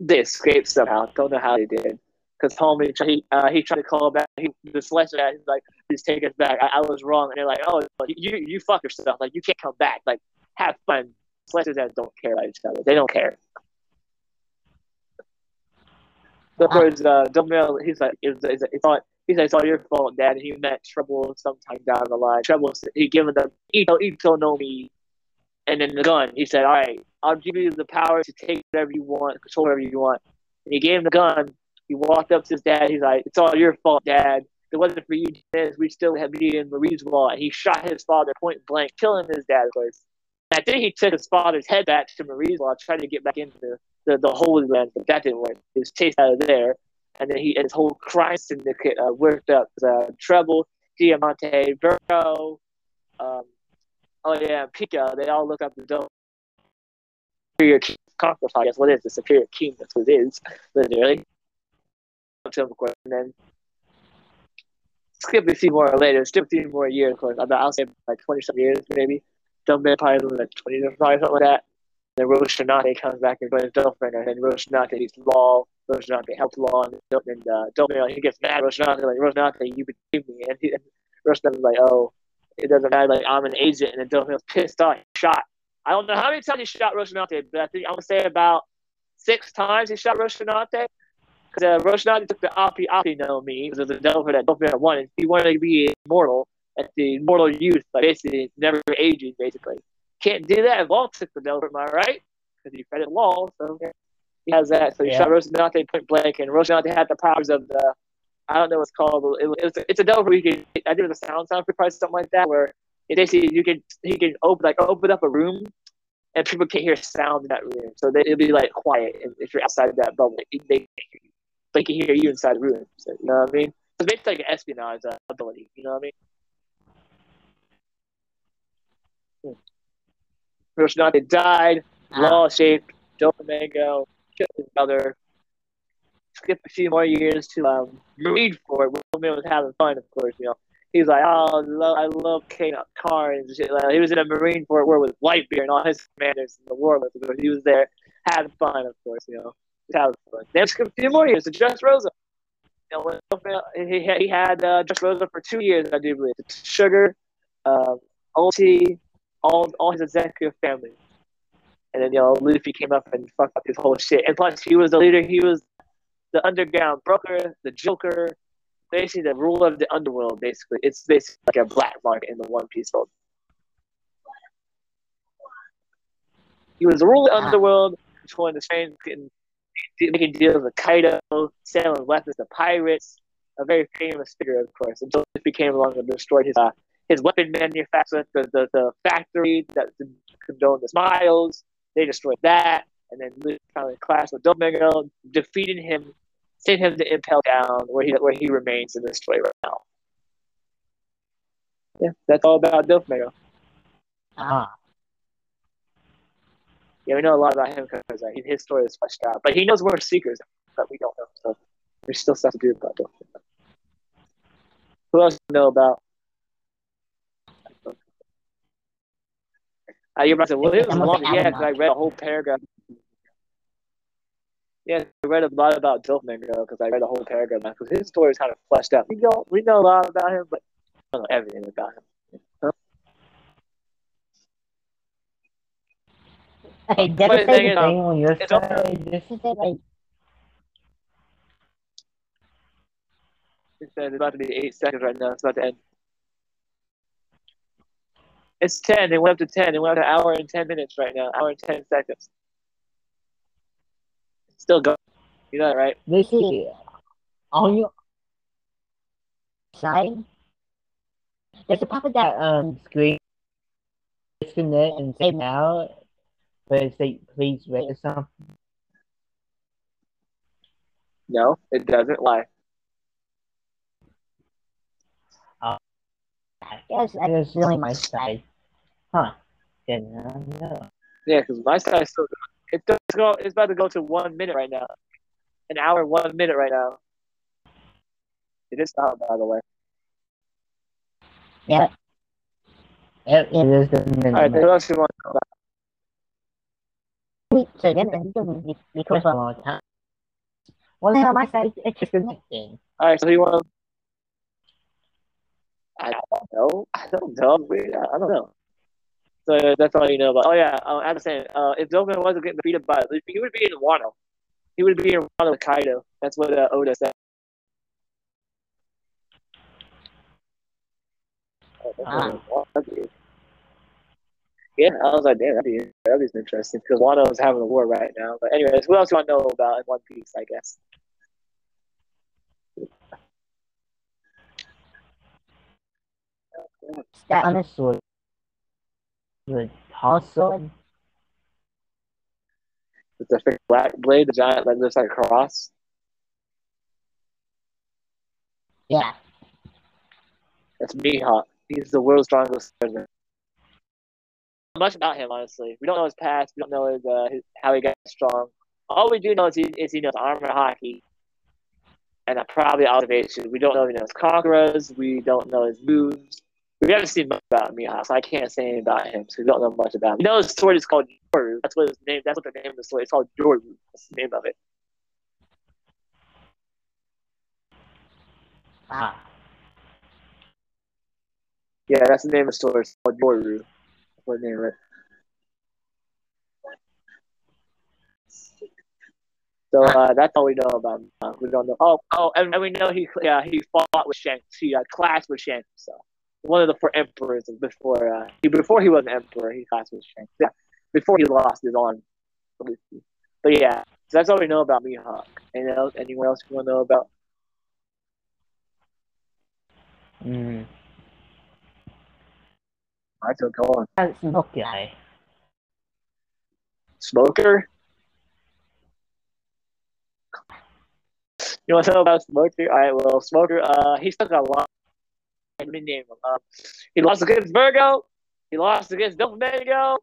they escaped somehow. Don't know how they did. Because homie, he uh, he tried to call back. He, the celestial guy, he's like, "Please take us back. I, I was wrong." And they're like, "Oh, you you fuck yourself. Like you can't come back. Like have fun." Celestial guys don't care about each other. They don't care. So of course, uh, Dumbbell, he's like, it's, it's, it's all, he's like, it's all your fault, Dad. And he met Trebol sometime down the line. Trebol, he given them Ito, Ito no me, and then the gun. He said, all right, I'll give you the power to take whatever you want, control whatever you want. And he gave him the gun. He walked up to his dad. He's like, it's all your fault, Dad. If it wasn't for you, Dennis, we still have be in Mary Geoise. And he shot his father point blank, killing his dad, of course. And I think he took his father's head back to Mary Geoise, trying to get back into the, the, the Holy Land, but that didn't work. He was chased out of there. And then he his whole crime syndicate uh, worked up. Uh, Trebol, Diamante, Virgo, um, oh yeah, Pika. They all look up the dome. Superior I guess. What is the Superior King? That's what it is, literally. Him, of course. And then skip a few more later, skip a few more years, of course. I'll say like 20 some years, maybe. Dumb Vampire was like 20 years, probably something like that. Then Rosinante comes back and joins Dolphin, and then Rosinante beats Law. Rosinante helps Law, and, and uh, Dolphin, he gets mad. Rosinante, like, Rosinante, you betrayed me. And, he, and like, oh, it doesn't matter. Like, I'm an agent. And then Dolphin was pissed off. Shot. I don't know how many times he shot Rosinante, but I think I'm to say about six times he shot Rosinante. Because uh, took the Api Api no me, because the Dolphin that Dolphin had wanted. He wanted to be immortal at the immortal youth, but basically never aging, basically. Can't do that if Law took the Delver, am I right? Because he fed it Law, so he has that. So he Yeah. shot Rosinante point blank, and Rosinante had the powers of the, I don't know what's called, but it, it's, it's a Delver where you can, I think it was a sound sound for probably something like that, where it basically you can, he can open, like, open up a room, and people can't hear sound in that room. So they, it'll be like quiet if- you're outside that bubble. They can't hear you. They can hear you inside the room. So, you know what I mean? It's basically like an espionage uh, ability. You know what I mean? Rosinante died, Ah, law shaped, Doflamingo, killed his brother. Skip a few more years to um, Marineford, where Romeo was having fun, of course, you know. He's like, oh, I love, I love King Cars and shit. Like, he was in a Marineford war with Whitebeard and all his commanders in the war with him. He was there having fun, of course, you know. Fun. Then a few more years Dressrosa. You know, he, he- he had uh, Dressrosa for two years, I do believe. Sugar, OT, all, all his executive family. And then, you know, Luffy came up and fucked up his whole shit. And plus, he was the leader. He was the underground broker, the Joker, basically the ruler of the underworld. Basically, it's basically like a black market in the One Piece world. He was the ruler of the underworld, controlling the strange, and making deals with Kaido, selling weapons to pirates. A very famous figure, of course. Until Luffy came along and destroyed his uh, his weapon manufacturer, the, the, the factory that condoned the smiles. They destroyed that, and then finally clashed with Domino, defeating him, sent him to Impel Down, where he where he remains in the story right now. Yeah, that's all about Doflamingo. Ah, Yeah, we know a lot about him because uh, his story is fleshed out, but he knows more secrets that we don't know. So there's still stuff to do about Doflamingo. Who else do you know about? Uh, you're about to say, well, it was long. Yeah, I read a whole paragraph. Yeah, I read a lot about Doflamingo because I read a whole paragraph because his story is kind of fleshed out. We know we know a lot about him, but I don't know everything about him. Okay, But does the it thing say is, um, thing on your side, this is it like it's about to be eight seconds right now. It's about to end. It's ten. It went up to ten. It went up to an hour and ten minutes right now. Hour and ten seconds. Still going. You know that, right? They see on your Side. there's a pop of that um screen disconnect and say now, but it say please wait or something. No, it doesn't lie. I guess I that's guess it's my side. Huh. Didn't know. Yeah, because my side's still going. It's, go, it's about to go to one minute right now. An hour, one minute right now. It is stop, by the way. yeah. It, it is the minute. All right, what else you want to know about? We, so then then you can be, be for cool a for long time. Well, then my side, it's disconnecting. All right, so you want to? I don't know. I don't know. I I don't know. So that's all you know about. Oh yeah, uh, I was saying, uh, if Dogen wasn't getting defeated by, he would be in Wano. He would be in Wano with Kaido. That's what uh, Oda said. Oh, that's Ah. What- that'd be- Yeah, I was like, damn, that'd be that'd be interesting because Wano is having a war right now. But anyways, what else do I know about in One Piece? I guess. that a sword. The tall sword. With the big black blade, the giant like looks like a cross. Yeah. That's Mihawk. He's the world's strongest surgeon. Much about him, honestly. We don't know his past. We don't know his, uh, his how he got strong. All we do know is he, is he knows armor haki, and probably observation. We don't know if he knows Conqueror's. We don't know his moves. We haven't seen much about Mihawk, so I can't say anything about him. So we don't know much about him. We know his sword is called Yoru. That's what his name. That's what the name of the sword. It's called Yoru. That's the name of it. Ah. Yeah, that's the name of the sword. It's called Yoru. What the. So uh, that's all we know about him. Uh, we don't know. Oh, oh, and, and we know he yeah he fought with Shanks. He uh, clashed with Shanks. So one of the four emperors before uh, he before he was an emperor, he clashed with Shanks. Yeah, before he lost his arm. But yeah, so that's all we know about Mihawk. Anything else? Anyone else you want to know about? Mm. I go on. That smoke guy. Smoker. You want to know about Smoker? All right, well, Smoker, uh, he took a lot. Let me name him. Uh, he lost against Vergo. He lost against Doflamingo.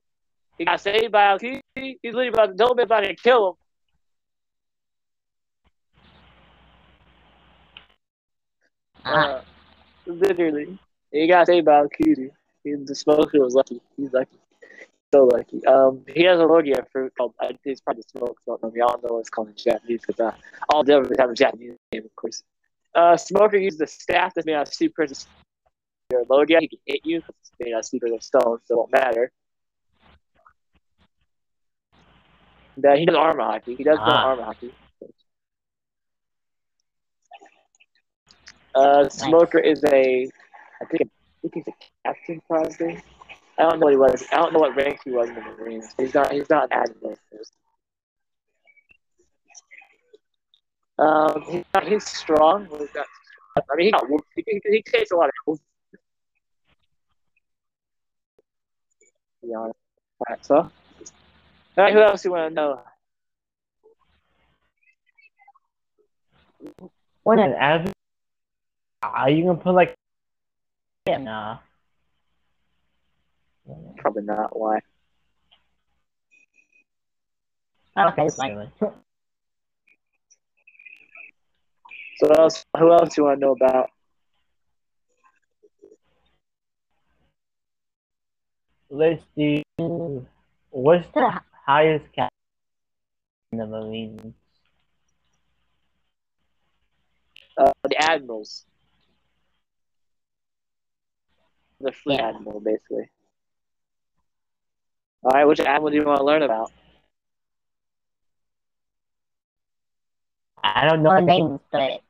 He got saved by Aokiji. He's literally about Doflamingo about to kill him. Ah. Uh, literally, he got saved by Aokiji. He, the Smoker was lucky. He's lucky. So lucky. Um, he has a Logia fruit called. Think it's probably smoke. So we all know it's called in Japanese because uh, all devils have a Japanese name, of course. Uh, Smoker uses the staff that's made out of super your Logia. He can hit you. 'cause It's made out of super stone, so it won't matter. Uh, he does armor haki. He does know Ah. armor haki. Uh, Smoker is a, I think, I think a captain probably. I don't know what he was. I don't know what rank he was in the Marines. He's not. He's not an admiral. Um, he's not. He's strong. He's not. I mean, he got. He, he, he takes a lot of. Health. Be honest. Alright, so. Alright, who else do you want to know? What And a are you gonna put like Yeah. nah. Probably not. Why? okay, it's like So who else? Who else you want to know about? Let's do what's the highest cap in the Marines? Uh, the admirals. The fleet Yeah. admiral, basically. All right, which admiral do you want to learn about? I don't know. no names, but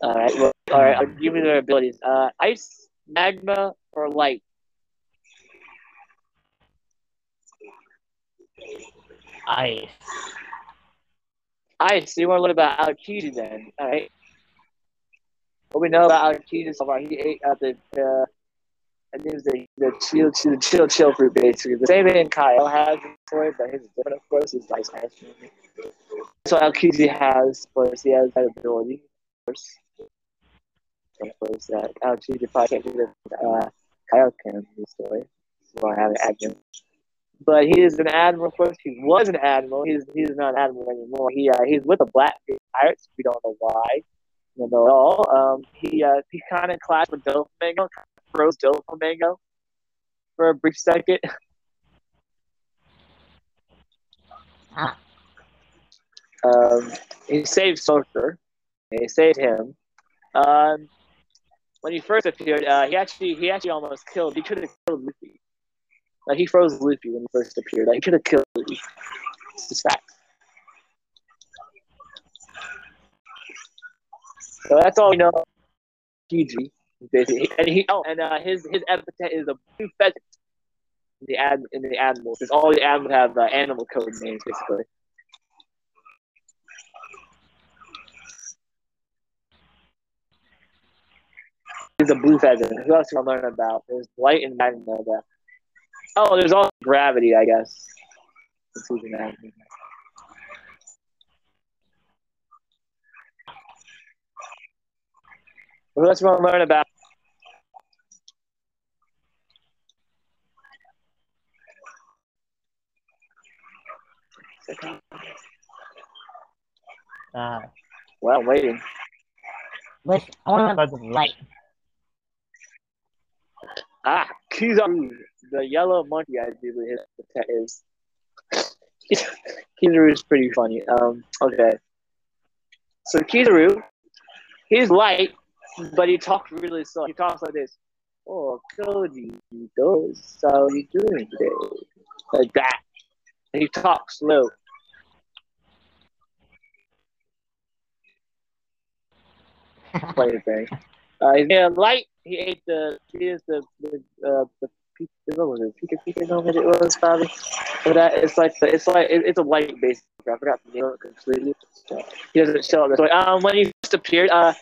All right. Well, all right. I'll give you their abilities. Uh, ice, magma, or light. Ice. Ice. So you want to learn about Aokiji then? All right. What we know about Aokiji so far, he ate uh, the. Uh, I think it was the the chill chill chill chill fruit basically. The same thing Kyle has for it, but his is different of course. His ice ice. So Aokiji has, of course, he has that ability. Of course. Of course, that Aokiji probably can't do that. Uh, Kyle can this story. So I have an admin. But he is an admiral. Of course, he was an admiral. He's he's not an admiral anymore. He uh, he's with the Blackbeard Pirates. We don't know why. Know at all. Um, he uh, he kind of clashed with Doflamingo, froze Doflamingo for a brief second. Um, he saved Sulfur. He saved him. Um, when he first appeared, uh, he actually he actually almost killed. He could have killed Luffy. Like he froze Luffy when he first appeared. Like he could have killed Luffy. It's just fact. So that's all we know. basically, and he oh, and uh, his his epithet is a blue pheasant. The ad in the animals, because all the animals have uh, animal code names basically. He's a blue pheasant. Who else want to learn about? There's light and. That. Oh, there's also gravity, I guess. Let's see the magma. Who else do you want to learn about? Uh, Well, I'm waiting. Which I want to about the light. Ah, Kizaru, the yellow monkey, I do believe his pet is. Kizaru is pretty funny. Um, okay. So Kizaru, he's light, but he talks really slow. He talks like this. Oh, Koji, does how you doing today? Like that. And he talks slow. Funny thing. Uh, he's yeah, light. He ate the. He is the the uh, the. What was it? Pika Pika no, it was probably. But that it's like the, it's like it, it's a light based. I forgot the name of it completely. So he doesn't show up this way. Um, when he first appeared, uh,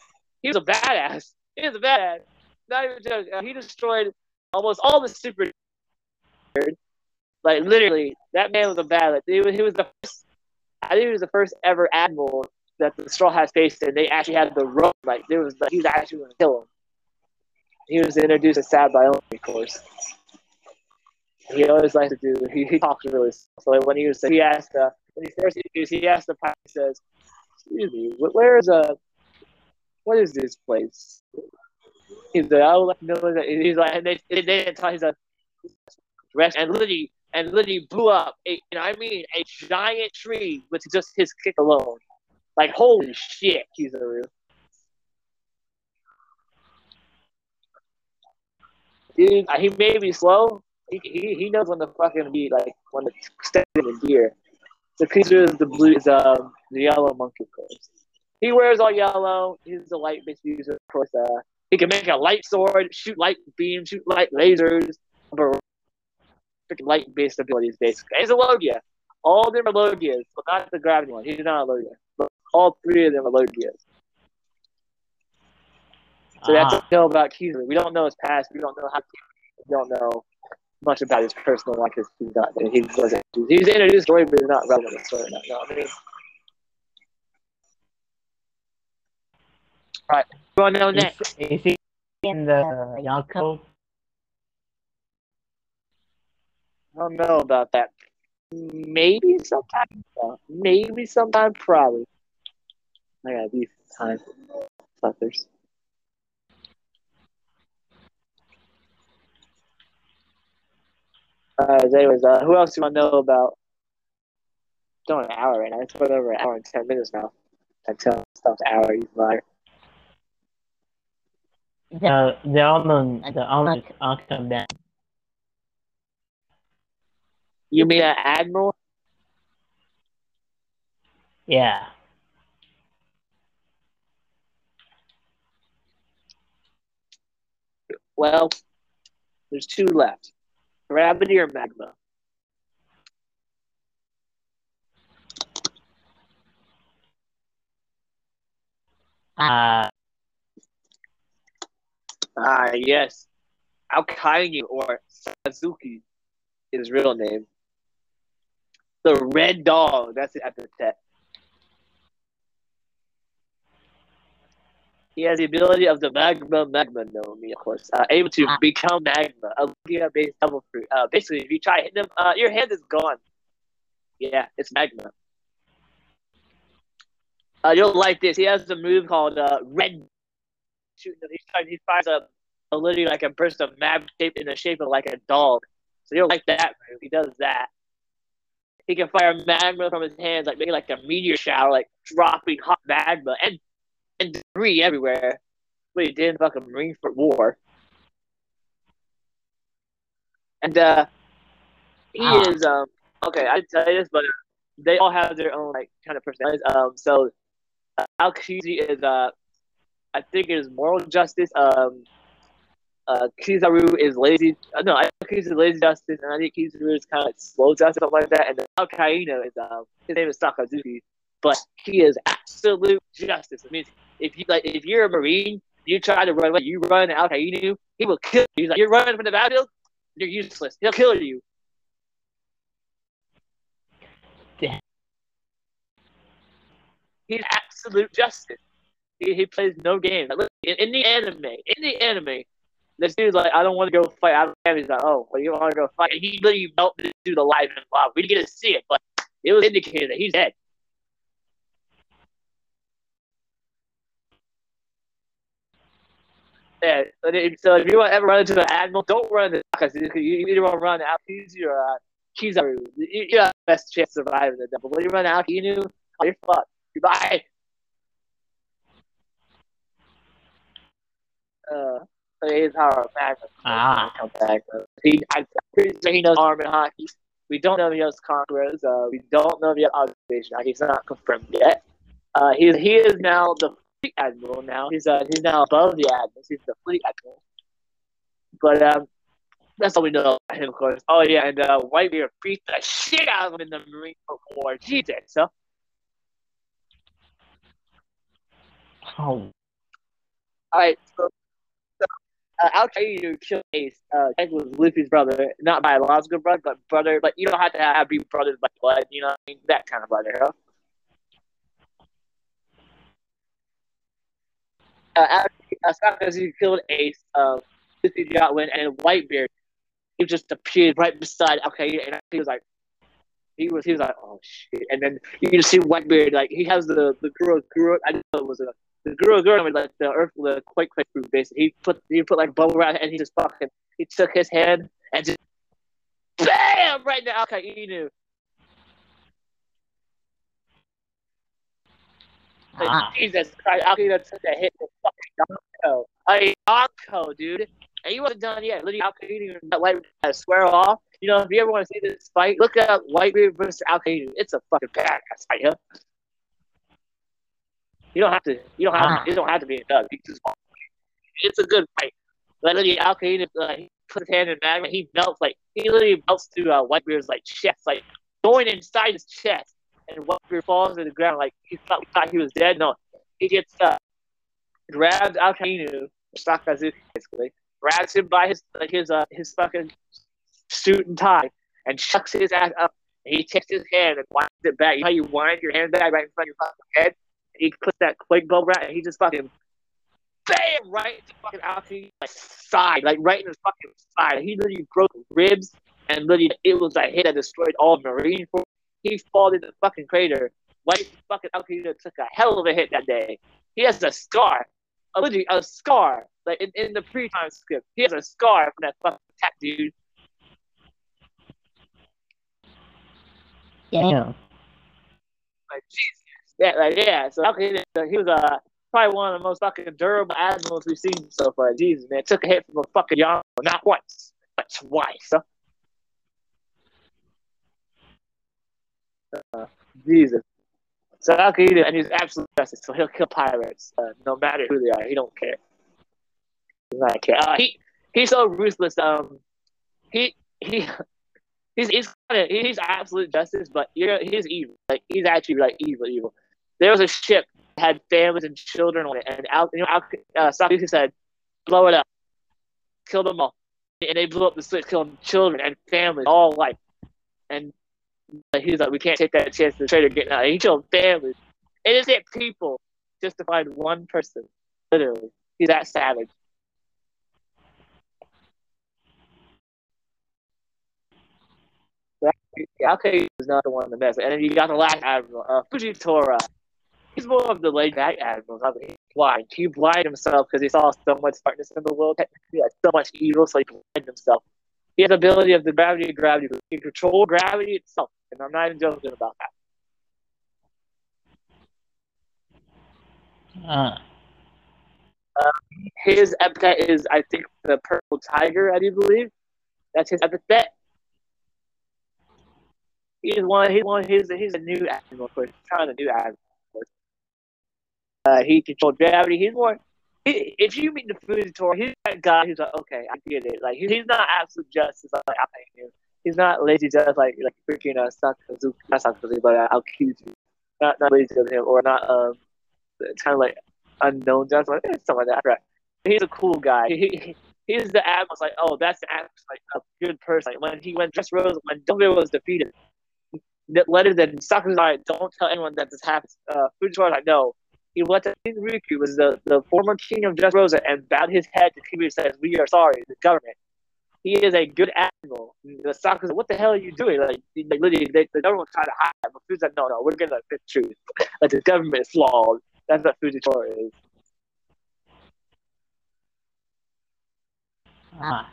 he was a badass. He was a badass. Not even joke. Uh, he destroyed almost all the super. Like literally, that man was a badass. He was, he was the first. I think he was the first ever admiral that the Straw Hats faced, and they actually had the rope. Like there was, like, he was actually going to kill him. He was introduced as Sad by of course. He always likes to do. He, he talks really. So like, when he was, he asked, uh, when he first introduced, he asked the pilot, he says, "Excuse me, where is uh, what is this place?" He's like, "I would like to know that." He's like, and they, they didn't tell. He's rest, and literally, and literally blew up. A, you know, I mean, a giant tree with just his kick alone. Like, holy shit, he's a real. Dude, he may be slow. He, he, he knows when to fucking be like when to step in the gear. The creature is the blue is um the yellow monkey, course. He wears all yellow. He's a light based user, of course. Uh, he can make a light sword, shoot light beams, shoot light lasers, light based abilities basically. He's a Logia. All of them are Logias, but not the gravity one. He's not a Logia. But all three of them are Logias. So that's Ah. what we know about Kizaru. We don't know his past. We don't know how. We don't know much about his personal life because he's not. He wasn't. He's in the story, but he's not relevant to the story. You know what I mean? Right. You want to know next? is, is he in the Yonko? I don't know about that. Maybe sometime. Maybe sometime. Probably. I gotta be time. Suckers. Uh, anyways, uh, who else do you want to know about? It's only an hour right now. It's been over an hour and ten minutes now. I tell stuff hour, you liar. The the only the only Uncle Ben. You mean an admiral? Yeah. Well, there's two left: gravity or magma. Uh, Ah, yes. Alkainu or Sakazuki is his real name. The red dog, that's the epithet. He has the ability of the magma magma Nomi, of course. Uh, able to Ah. become magma, a Logia based double fruit. Uh, basically, if you try hitting him, uh, your hand is gone. Yeah, it's magma. Uh, you'll like this. He has a move called uh, Red shooting. He tries, he fires a, a literally like a burst of mag shape in the shape of like a dog. So you'll like that move. He does that. He can fire magma from his hands, like making like a meteor shower, like dropping hot magma and and debris everywhere. But he did in fucking Marineford War. And uh, he Ah. is um okay. I tell you this, but they all have their own like kind of personalities. Um, so uh, Alkizi is uh I think it is moral justice. Um, uh, Kizaru is lazy. Uh, no, I think Kizaru is lazy justice, and I think Kizaru is kind of like slow justice, something like that. And then Alkaino is um, his name is Sakazuki, but he is absolute justice. It means if you like, if you're a marine, you try to run away, you run Alkainu, he will kill you. He's like, you're running from the battlefield, you're useless. He'll kill you. Damn. He's absolute justice. He, he plays no game. In, in the anime, in the anime, this dude's like, I don't want to go fight. I don't have. He's like, oh, well, you want to go fight? And he literally melted this dude alive and alive. We didn't get to see it, but it was indicated that he's dead. Yeah, so if you want to ever run into an admiral, don't run into because you you either want to run out Kizu or uh, Kizaru. You, you have the best chance of surviving the But when you run out Inu, oh, you're fucked. Goodbye. Uh, his of magma. Ah. Come back. He, pretty sure he knows arm and haki. We don't know if he knows Conqueror's. Uh, we don't know if he has observation. He's not confirmed yet. Uh, he, he is now the fleet admiral. Now he's uh, he's now above the admiral. He's the fleet admiral. But um, that's all we know about him, of course. Oh yeah, and uh, Whitebeard beat the shit out of him in the Marine Corps War. Jesus, so oh, all right. So uh, Al Qaeda Ace. Uh, was Luffy's brother, not biological brother, but brother. But you don't have to have be brothers by blood. You know, I mean that kind of brother. Huh? Uh, after uh, Sakazuki killed Ace, uh, Luffy got win, and Whitebeard he just appeared right beside Al Qaeda, and he was like. He was, he was like, oh shit, and then you can see Whitebeard like he has the the girl, I know it was a the girl, girl with like the earth, the quake, quake fruit basically. He put he put like bubble wrap, and he just fucking he took his hand and just bam right now. Okay, Inu. Like, Ah. Jesus Christ, Alkaida took that hit for fucking Yonko. Hey, Yonko, dude. And he wasn't done yet. Literally, Alkaida and that White uh, square off. You know, if you ever want to see this fight, look up Whitebeard versus Alkaida. It's a fucking badass fight, huh? You don't have to. You don't have. Ah. To, you don't have to be a dog. Just. It's a good fight. Like, literally, Alkaida, uh, he puts his hand in magma. He melts like he literally melts through uh, Whitebeard's like chest, like going inside his chest and Whitebeard falls to the ground like he thought, he thought he was dead. No, he gets uh, grabs Alkainu, Sakazuki basically, grabs him by his like his uh his fucking suit and tie, and chucks his ass up. And he takes his hand and winds it back. You know how you wind your hand back right in front of your fucking head? He puts that quake bubble right, and he just fucking bam right into fucking Alkainu like side, like right in his fucking side. He literally broke ribs, and literally it was a hit that destroyed all Marine Corps he fell in the fucking crater. White fucking Alkaida took a hell of a hit that day. He has a scar, a, literally a scar, like in, in the pre-time script. He has a scar from that fucking attack, dude. Damn. Like Jesus, yeah, like yeah. So Alkaida, he was uh, probably one of the most fucking durable admirals we've seen so far. Jesus, man, took a hit from a fucking Yonko, not once, but twice. Huh? Uh, Jesus. So Alkaida, and he's absolute justice. So he'll kill pirates, uh, no matter who they are. He don't care. He not care. Uh, he he's so ruthless. Um, he he he's he's kind of he's absolute justice, but you he's evil. Like he's actually like evil, evil. There was a ship that had families and children on it, and Al, you know, Al, uh, said, "Blow it up, kill them all," and they blew up the switch, killing children and families, all like, and like, he's like, "We can't take that chance. The traitor getting out." He killed families. Innocent people just to find one person. Literally, he's that savage. Alkei is not the one the mess. And then you got the last admiral, uh, Fujitora. He's more of the laid back admiral. I mean, he's blind. He blinded himself because he saw so much darkness in the world. He had so much evil, so he blinded himself. He has the ability of the gravity of gravity. He can control gravity itself. And I'm not even joking about that. Uh, His epithet is, I think, the purple tiger, I do believe. That's his epithet. He's one. He's one. He's a, he's a new admiral. Of course, he's trying to new admiral. Uh, he controls gravity. He's more. If you meet the food tour, he's that guy who's like, okay, I get it. Like he, he's not absolute justice like I hate him. He's not lazy just like like freaking uh, Sakazuki, not Sakazuki, but uh, Aokiji. Not not lazy of him, or not um, kind of like unknown justice, like eh, something like that. Right? He's a cool guy. He, he, he's the admiral. Like, oh, that's the admiral, like a good person. Like, when he went when Dressrosa when Double was defeated, that letter that Sakazuki like, don't tell anyone that this happens. Uh, tour. like, no. He went to King Riku, was the, the former king of Dressrosa, and bowed his head to Riku and says, "We are sorry, the government." He is a good admiral. The Sakazuki like, what the hell are you doing? Like, like literally, they, the government tried to hide him. But Fuji's like, no, no, we're gonna the truth. like the government is flawed. That's what Fujitora is. ah,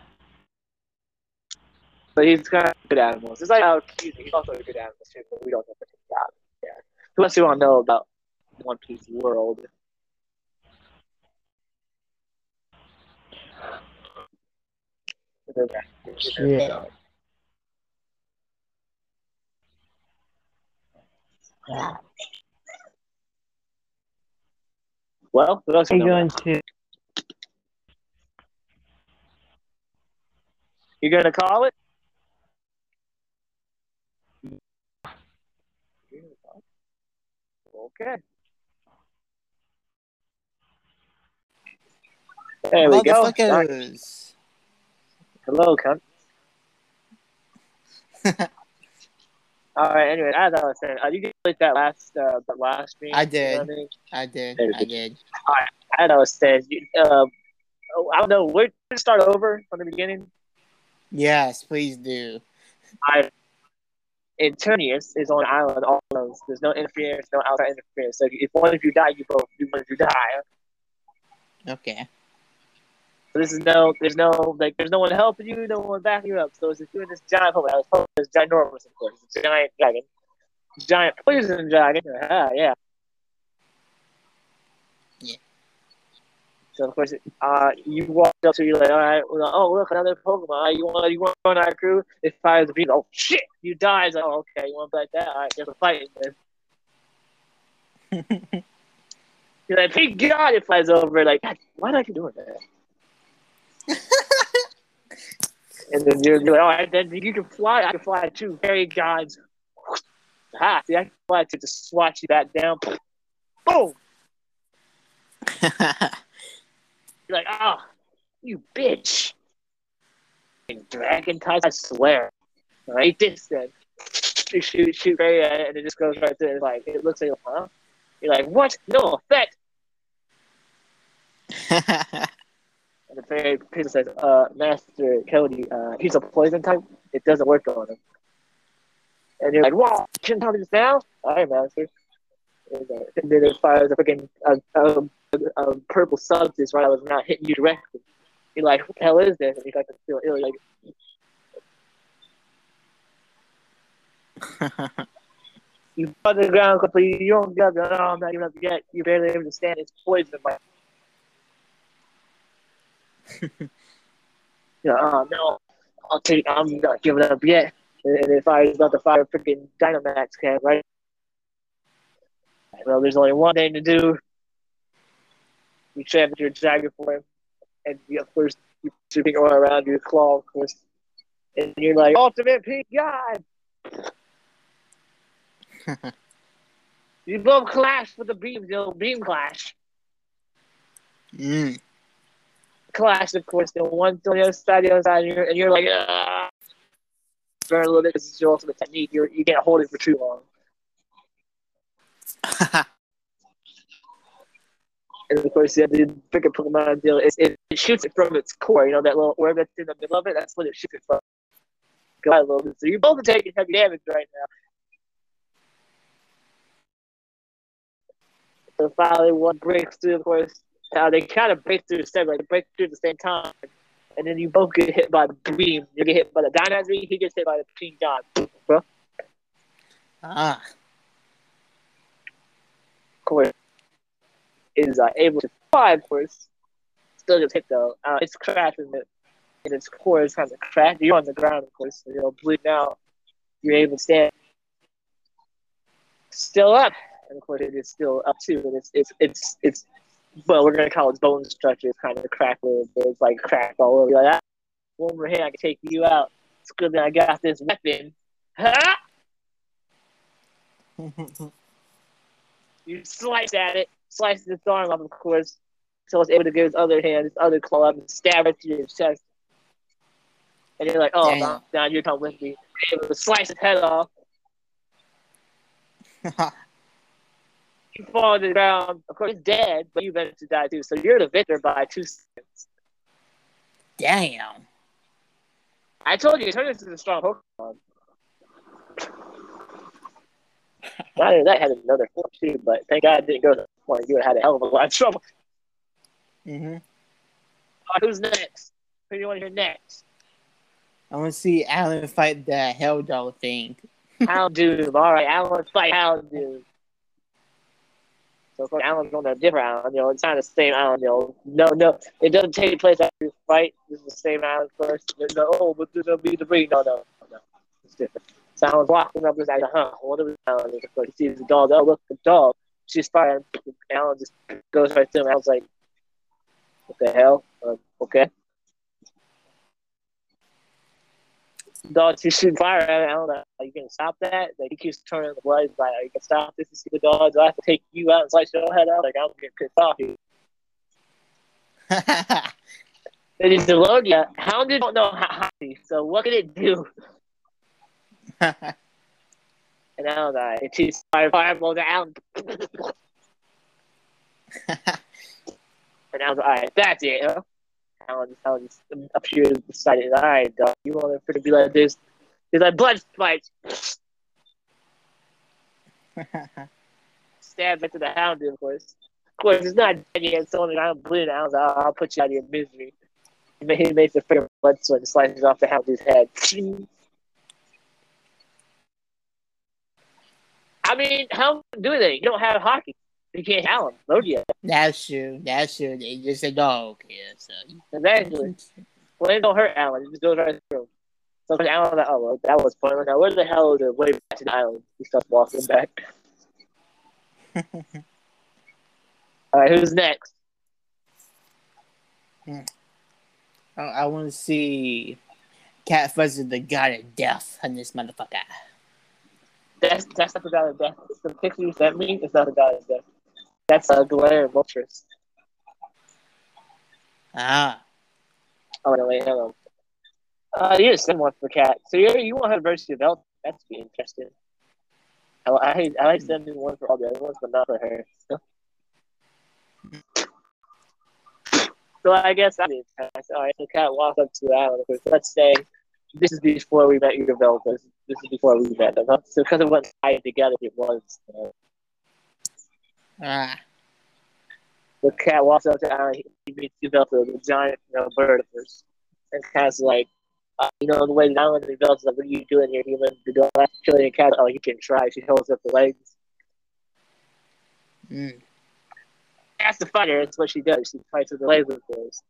But he's kind of good animals. It's like how cute. He's also a good animal too, but we don't know anything about him. Yeah. Who else do you want to know about One Piece world? shit. Yeah. Well, what else Are you you going to? You gonna call it? Okay. There we go. Nice. Hello, cunt. All right. Anyway, as I was saying, uh, you did like that last uh, that last stream. I you know did. I mean? I did. I did. As I was saying, you, uh, oh, I don't know. We're gonna start over from the beginning. Yes, please do. I Eternatus is on an island all alone. There's no interference, no outside interference. So if one of you die, you both. If one of you die, Okay. So this is no, there's no, like, there's no one helping you, no one backing you up. So it's just doing this giant puppet. I was hoping this ginormous, of course. It's a giant dragon. Giant poison dragon. Ah, yeah. Yeah. So of course, uh, you walk up to you like, all right, well, oh look, another Pokemon. You want, you want to join our crew? It fires the beam. Oh shit, you die. It's like, oh, okay, you want to fight that? All right, there's a fight. Then. You're like, thank God it flies over. Like, why do I keep doing that? And then you're, you're like, oh, then you can fly. I can fly too. Fairy gods. Ha! see, I can fly to just swat you back down. Boom. You're like, oh, you bitch. And dragon ties, I swear. Right this then. You shoot, shoot fairy uh, and it just goes right there. Like, it looks like, huh? You're like, what? No effect. And the fairy princess says, uh, Master Cody, uh, he's a poison type. It doesn't work on him. And you're like, wow, shouldn't tell me this now? All right, Master. And, uh, then it fires a freaking uh, um, uh, purple substance right I was not hitting you directly. You're like, what the hell is this? And he's like, feel ill. Like, you to the ground completely. You don't. No, I'm not even up yet. You're barely able to stand. It's poison. Like, yeah, oh no, I'll take. I'm not giving up yet. And, if I was about to fire freaking Dynamax can, right? Well, there's only one thing to do. You trap your dragon for him, and you, of course you're sweeping all around your claw, of course, and you're like ultimate pink god. you both clash with the beam, you know, beam clash. Mm. Clash, of course, the one on the other side, the other side, and you're, and you're like, ah. burn a little bit. This is your ultimate technique. You're, you can't hold it for too long. And of course, you yeah, the bigger Pokemon deal is it, it shoots it from its core. You know that little orb that's in the middle of it. That's what it shoots it from. Go ahead a little bit. So you're both taking heavy damage right now. So finally, one breaks through. Of course, uh, they kind of break through the same, like they break through at the same time, and then you both get hit by the beam. You get hit by the beam. He gets hit by the Pink John. Bro, ah. course, is uh, able to fly. Of course, still gets hit though. Uh, it's crashing it. And its core is kind of cracked. You're on the ground, of course, so you're bleeding out. You're able to stand. Still up, and of course, it is still up too. And it's it's it's it's well, we're gonna call it bone structure. It's kind of cracked a little bit. It's like cracked all over. You're like, ah, one more hit, I can take you out. It's good that I got this weapon. Ha! You slice at it, slice its arm up, of course. So it's able to get his other hand, his other claw up, and stab it to your chest. And you're like, oh, now, now you come with me. You're able to slice his head off. You fall to the ground. Of course, dead, but you eventually die too. So you're the victor by two seconds. Damn. I told you, turn this into a strong Pokemon. Not only that, I had another four too, but thank God it didn't go to that point. You would have had a hell of a lot of trouble. Mm-hmm. Right, who's next? Who do you want to hear next? I want to see Alan fight that Hell Doll thing. Houndoom. All right, Alan fight Houndoom. So course, Alan's on a different island. You know, it's not the same island. You know, no, no, it doesn't take place after you fight. This is the same island first. No, oh, but there'll be debris. No, no, no, it's different. So Alan's walking up this like, huh? What is Alan? Course, he sees the dog. Oh, look, the dog. She's fighting. Alan just goes right to him. Alan's like, what the hell? Uh, okay. Dog she's shooting fire at. I don't know. Are you gonna stop that? Like he keeps turning the blood. He's like, are you gonna stop this? You see the dogs? Do I have to take you out and slice your head out? Like I'm getting pissed off here. It is Delonia. Hounded don't know how so what can it do? And I don't know. It shoots fire fireball down. And I was like, all right, that's it, huh? Alan, Alan just appeared beside. All right, dog, you want it to be like this? He's like, blood fights. Stabs into the hound, of course. Of course, it's not dead yet, so I'm bleeding. Like, I'll, I'll put you out of your misery. He makes the freaking blood sweat and slices off the hound's head. I mean, how do they? You don't have haki. You can't have them. Logia. That's true. That's true. They just a dog here, so Exactly. Well, it don't hurt Alan. It just goes right through. So like, Alan's like, oh, well, that was pointless. Now, where the hell is the way back to the island? He starts walking back. All right, who's next? Hmm. Oh, I, I want to see Cat Fuzzy, the god of death, on this motherfucker. That's that's not the god of death. The picture you sent me. It's not the god of death. That's uh, Galarian Vulturous. Ah, Oh no, wait, hold on. Uh, you just send one for Cat. So you you want her versus belt? That's be interesting. I I, I like sending one for all the other ones, but not for her. So I guess I mean, all right. So Cat walks up to island. Let's say this is before we met your developers. This is before we met them. Huh? So because it wasn't tied together, it was. Uh, ah, the cat walks up to the island. He meets developer, the giant you know, bird first, and Cat's like, uh, you know, the way the island develops, like, what are you doing here, human? You don't have to kill your cat. Oh, you can try. She holds up the legs. mm. That's the fighter. That's what she does. She fights with the legs, of course.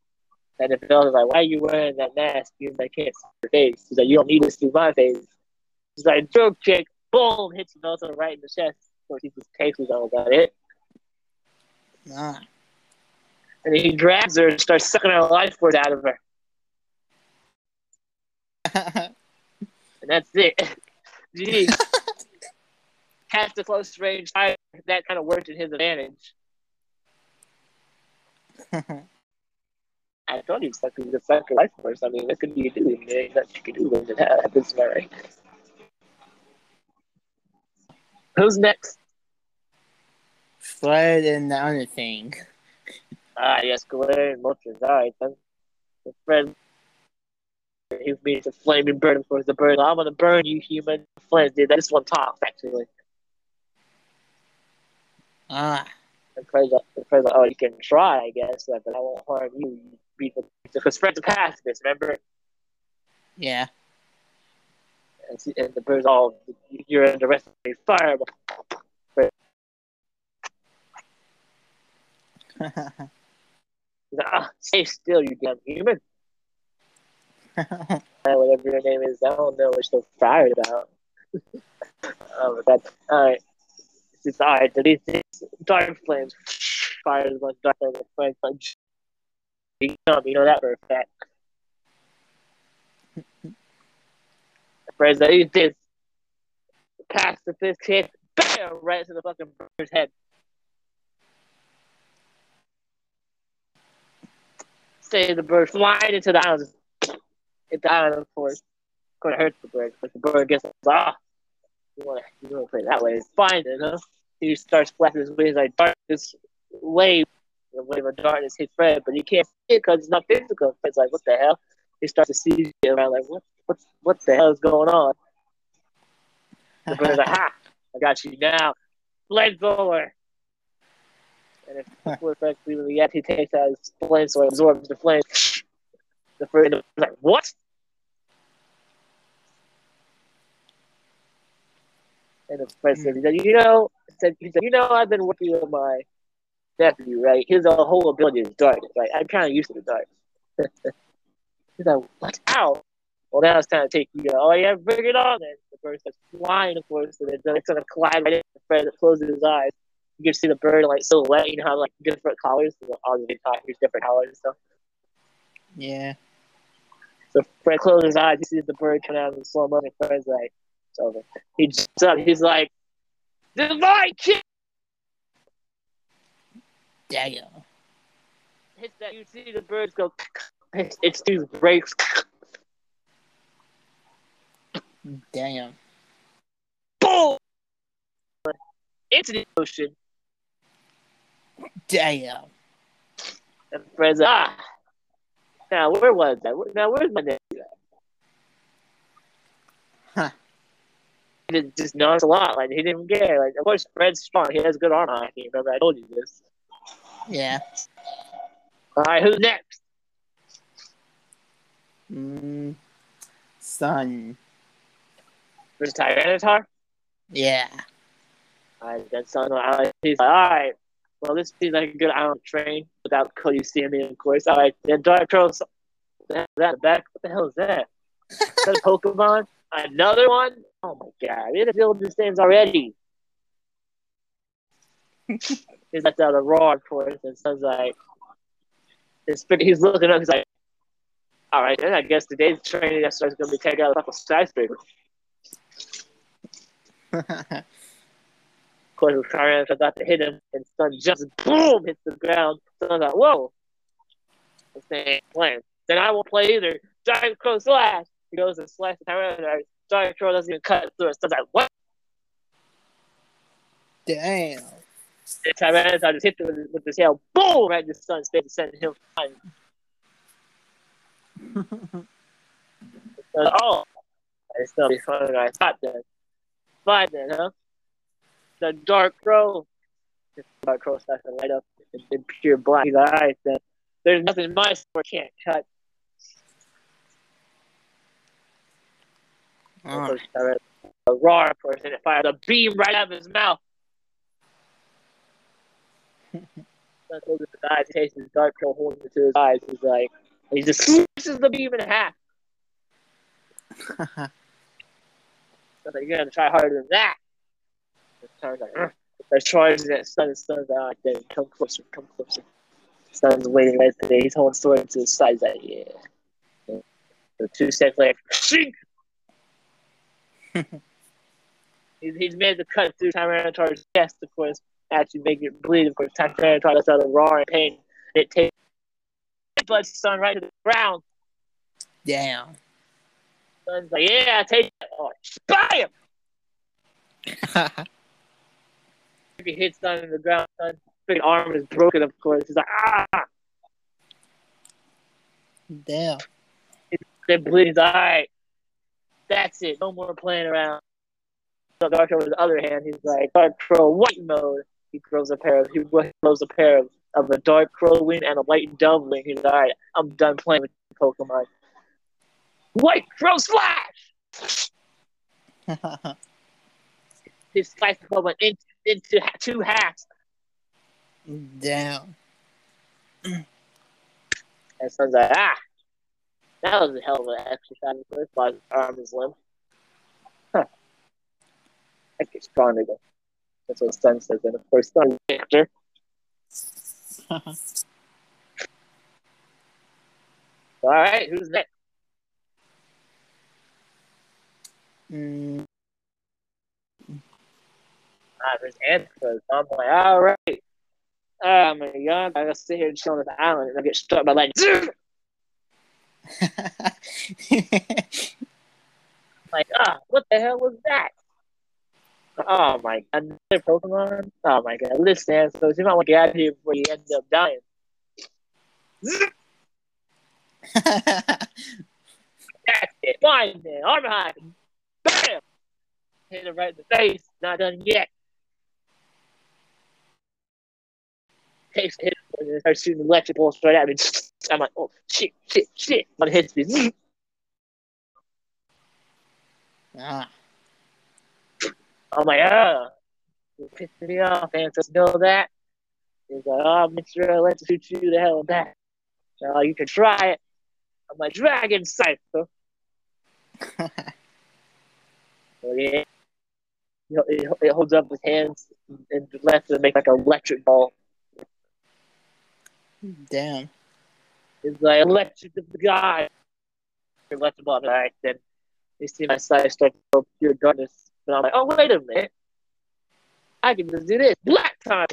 And the developer's like, why are you wearing that mask? You I can't see your face. She's like, you don't need to see my face. She's like, throat kick, boom, hits the developer right in the chest. Of course, he just takes it all about it. Ah. And he grabs her and starts sucking her life force out of her. And that's it. Gee. Cast a close range fire. That kind of worked in his advantage. I thought he was sucking the sucker life force. I mean, what could you do? There ain't nothing you can do when that happens, right? Who's next? Fred and the other thing. Ah, yes, Galarian Moltres. All right, then. The friend. He means a flaming bird, of course. The bird. I'm gonna burn you, human. Flint, dude. This one talks, actually. Ah, The like, and Fred's like, oh, you can try, I guess, but I won't harm you. you beat the because Fred's a pacifist, remember? yeah. And, and the bird's all, you're under arrest for fire. Fred, he's like, ah, stay still, you damn human. Uh, whatever your name is, I don't know what you're so fired about. oh, that's alright. It's just alright. Delete this. Dark flames. Fires of dark flames. and Flames punch. You know, you know that for a fact. Friends, I this. Pacifist hit. Bam! Right to the fucking bird's head. Say the bird flying into the island. Hit the island, of course. Gonna hurt the bird, but the bird gets ah. You wanna you wanna play that way? It's fine, then, huh? He starts flapping his wings like darkness wave, the wave of darkness hits Fred, but he can't see it because it's not physical. Fred's like, what the hell? He starts to see it around like, what, what, what the hell is going on? The bird's like, ha, I got you now. Flamethrower. And if before Fred clearly yet, he takes out his flame sword, absorbs the flame. The is like, what? And the Fred said, you know, said, he said, you know, I've been working with my nephew, right? His whole ability is darkness, right? I'm kind of used to the dark. He's like, what? Ow! Well, now it's time to take you. Oh, yeah, bring it on. And the bird starts flying, of course, and it's going to collide right in the Fred that closes his eyes. You can see the bird like silhouette, you know how like different colors, obviously here's different colors and stuff. yeah. So Fred closes his eyes, he sees the bird come out of the slow mo, and Fred's like, it's over. He jumps up, he's like, Divine kick! Damn. Hits that, you see the birds go, it's, it's these breaks. Damn. boom into the ocean. Damn. And Fred's like, ah. Now where was that? Now where's my nephew? at? Huh. He just knows a lot. like he didn't care. Like of course Fred's strong. He has good arm hacking. Remember I told you this. Yeah. All right, who's next? Mm, son. There's Tyranitar. Yeah. All right, then son. He's like, all right. Well, this seems like a good island train without Cody Sammy, of course. All right, then Dark Troll. What the hell is that back? What the hell is that? Is that a Pokemon? Another one? Oh my god, we had to deal with these things already. he's left out a raw, of course, and sounds like, he's, he's looking up, he's like, all right, then I guess today's training exercise is going to be taking out of a couple skyscraper. Course, trying to about to hit him, and Son just boom hits the ground. Son's like, whoa. This thing playing. Then I won't play either. Giant Crow slash. He goes and slashes the Tyranitar. Giant Crow doesn't even cut through it. Son's like, what? Damn. And I just hit him with, with his tail. Boom! Right in the Son's face and sent him flying. Like, oh. It's to be than I thought then. Fine then, huh? The Dark Crow. The Dark Crow starts to light up in, in pure black. He's like, all right then. There's nothing my sword can't cut. Oh, A course, and it fires a beam right out of his mouth. Son closes his eyes, takes his dark crow horn into his eyes. He's like, he just smashes the beam in half. Like, you're gonna try harder than that. And Son's like, Ugh. They're charging at Son, and Son's like, all right, then come closer, come closer. Sun's waiting right there. He's holding sword to his side. He's like, yeah. So two seconds later, shink! he's, he's made the cut through Tyranitar's chest, of course, actually make it bleed. Of course, Tyranitar lets out a roar in pain. It takes blood Sun right to the ground. Damn. Sun's like, yeah, take it. Oh, He hits down in the ground. Freaking arm is broken, of course. He's like, ah! Damn. Then bleeding. He's like, all right, that's it. No more playing around. So Dark Crow, on the other hand, he's like, Dark Crow white mode. He grows a pair of, he grows a pair of, of a Dark Crow wing and a White Dove wing. He's like, all right, I'm done playing with Pokemon. White Crow Slash! He sliced Pokemon into, into two halves. Damn. And Sun's like, ah, that was a hell of an exercise. First, my arm is limp. Huh. I get stronger again. That's what Sun says. And of course, Sun Victor. All right, who's next? Mm, Ah, Anthros. I'm like, all right. Uh, I'm a young. I gotta sit here and chill on this island, and I get struck by lightning. like, ah, what the hell was that? Oh my, god, another Pokemon? Oh my god, listen, Anthros, you might want to get out of here before you end up dying. That's it. Fine then. Armor high. Bam! Hit him right in the face. Not done yet. Takes hit him and starts shooting electric bolts right at me. I'm like, oh shit, shit, shit. One hits me. ah, I'm like, ah. It pissed me off, and just know that. He's like, oh, make sure I let shoot you the hell back. No, you can try it. I'm like, Dragon Cypher. Oh, yeah. You know, it, it holds up his hands and left and make like an electric ball. Damn. It's like electric of the god. Electric ball. All right, then you see my side start to go pure darkness. And I'm like, oh, wait a minute. I can just do this. Black time.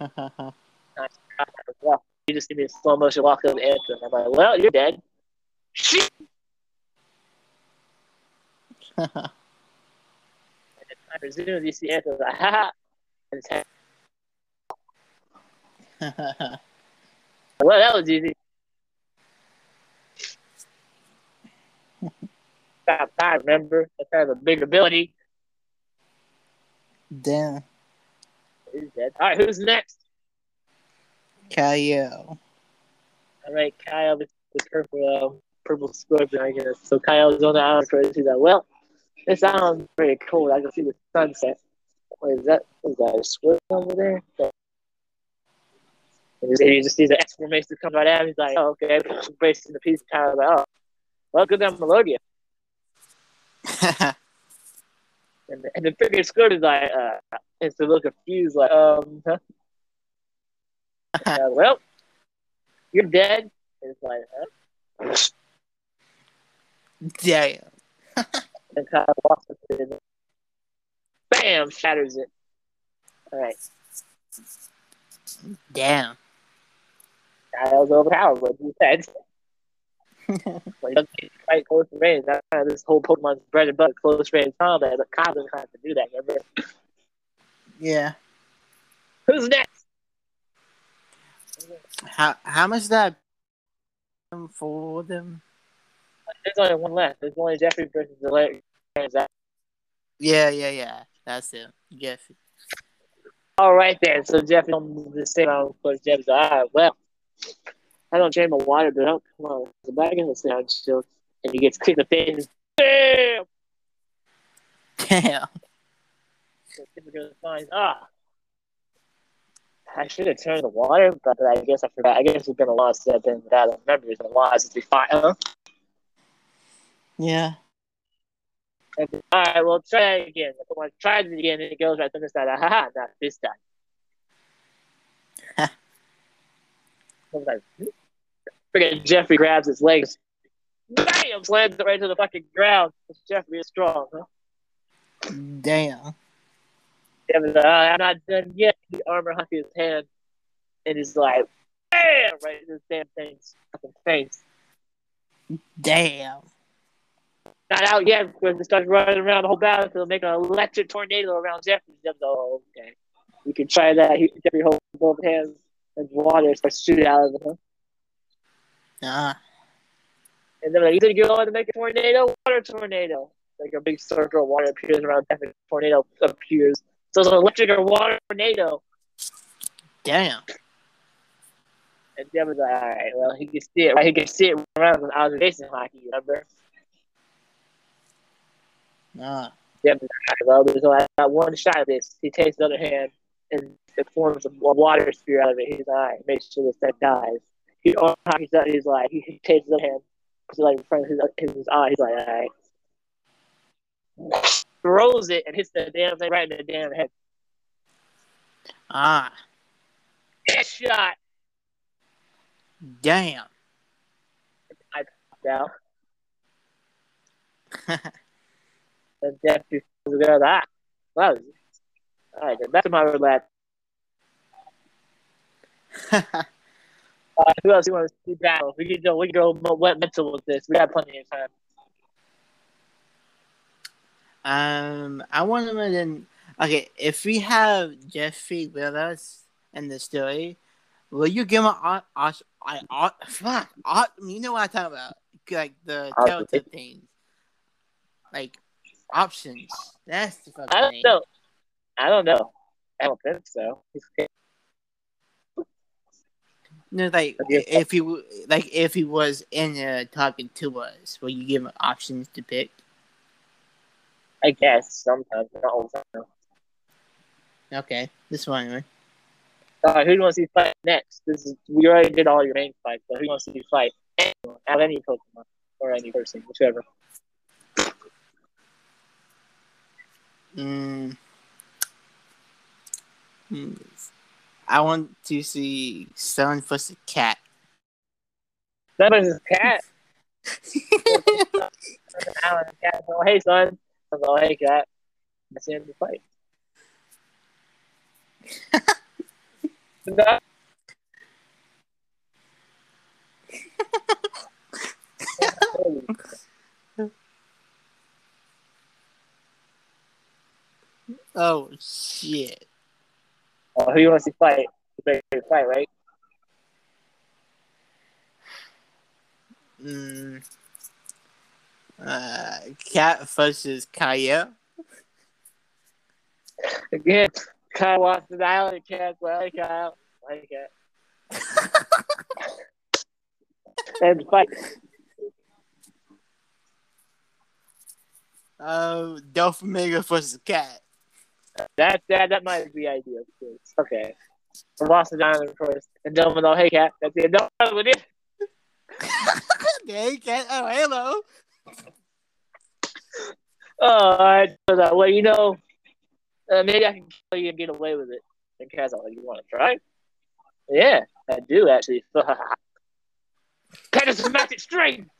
You just see me in slow motion walk up the anthem. I'm like, well, you're dead. Shit. And then I presume you see anthem. Like. And it's Well, that was easy. About time, remember? That has a big ability. damn. He's dead. All right, who's next? Kyle. All right, Kyle, the, the purple, uh, purple scorpion, I guess. So Kyle's on the island first. He's like, well, this island's pretty cold. I can see the sunset. What is that? Is that? A scorpion over there? And he just sees an exclamation come right at him. He's like, oh, okay. Bracing the piece. Kyle's like, oh, well, good on Melodia. And the, and the freaking scorpion's like, uh, it's a little confused, like, um, huh? Uh, well, you're dead. And it's like, huh? damn. and Kyle walks up to it. Bam! Shatters it. All right. Damn. Kyle's overpowered, but you said. Like, get close range. That's kind of this whole Pokemon's bread and butter, close range combat. But Kyle doesn't have to do that. Remember? Yeah. Who's next? How how much that for them? There's only one left. There's only Jeffrey versus the Larry. Yeah, yeah, yeah. That's it. Jeffy. All right then. So Jeffrey on the same. Of course, Jeff's like, all right, well, I don't drain my water, but don't come on. The bag in the sound chill, and he gets kicked in the face. Bam! Damn. So people go to find ah. I should have turned the water, but I guess I forgot. I guess we've been a while since I've been without a memory. It's been a while since we fought. Huh? Yeah. And, all right, well, try it again. If I try it again, and it goes right to this side. Haha, not this time. Like, freaking Jeffrey grabs his legs, bam, slams it right to the fucking ground. Jeffrey is strong, huh? Damn. Jeffrey's like, "Ah, I'm not done yet. He armor huck his hand, and he's like, bam, right in his damn thing's fucking face. Damn. Not out yet because he starts running around the whole battlefield, making an electric tornado around Jeffrey. Jeffrey's like, oh, okay. You can try that. He, Jeffrey holds both hands, and water starts shooting out of him. Ah. And then like, you think you're going to make a tornado? Water tornado. Like a big circle of water appears around Jeffrey. Tornado appears. So it's an electric or water tornado. Damn. And Jeffrey's like, all right, well, he can see it. Right? He can see it around with observation haki, remember? Ah. Jeffrey's like, well, there's only got one shot of this. He takes the other hand and it forms a water sphere out of it. He's like, all right, make sure this thing dies. He he's, he's like, he takes the other hand, puts it like in front of his, his, his eye. He's like, all right. Throws it and hits the damn thing right in the damn head. Ah. Headshot Damn. I down. And Jeffrey was there. Ah, wow. All right, then back to my relax. Uh, who else you want to see battle? We can go. We can go wet mental with this. We got plenty of time. um, I want to then. Okay, if we have Jeffrey with us in the story, will you give him an a fuck? You know what I'm talking about? Like the telltale things, like options. That's the fucking I don't name. know. I don't know. I don't think so. He's- No, like if he like if he was in uh, talking to us, will you give him options to pick? I guess sometimes, not all the time. Okay, this one. Anyway. Uh, who do you want to see fight next? This is we already did all your main fights, so who do you want to see fight? Anyone, out any Pokemon or any person, whichever. Mm. I want to see Sun vs. Cat. That was his cat. Alan, cat. Oh, hey son. I was like, hey cat. That's the end of the fight. No. oh shit! Oh, who you want to see fight? Great fight, right? Mm. Uh, Cat versus Kaya. Again, Kyle walks to the island. Cat's like, Kyle. Like cat. and fight. Oh, Doflamingo versus Cat. That that that might be ideal. Okay. The island first. And Domino, hey cat. That's it. No, with it. hey, Cat. Oh, hello. Oh, I that well, you know, uh, maybe I can kill you and get away with it. And Cat's like, you want to try? Yeah, I do actually. Cat is a magic string.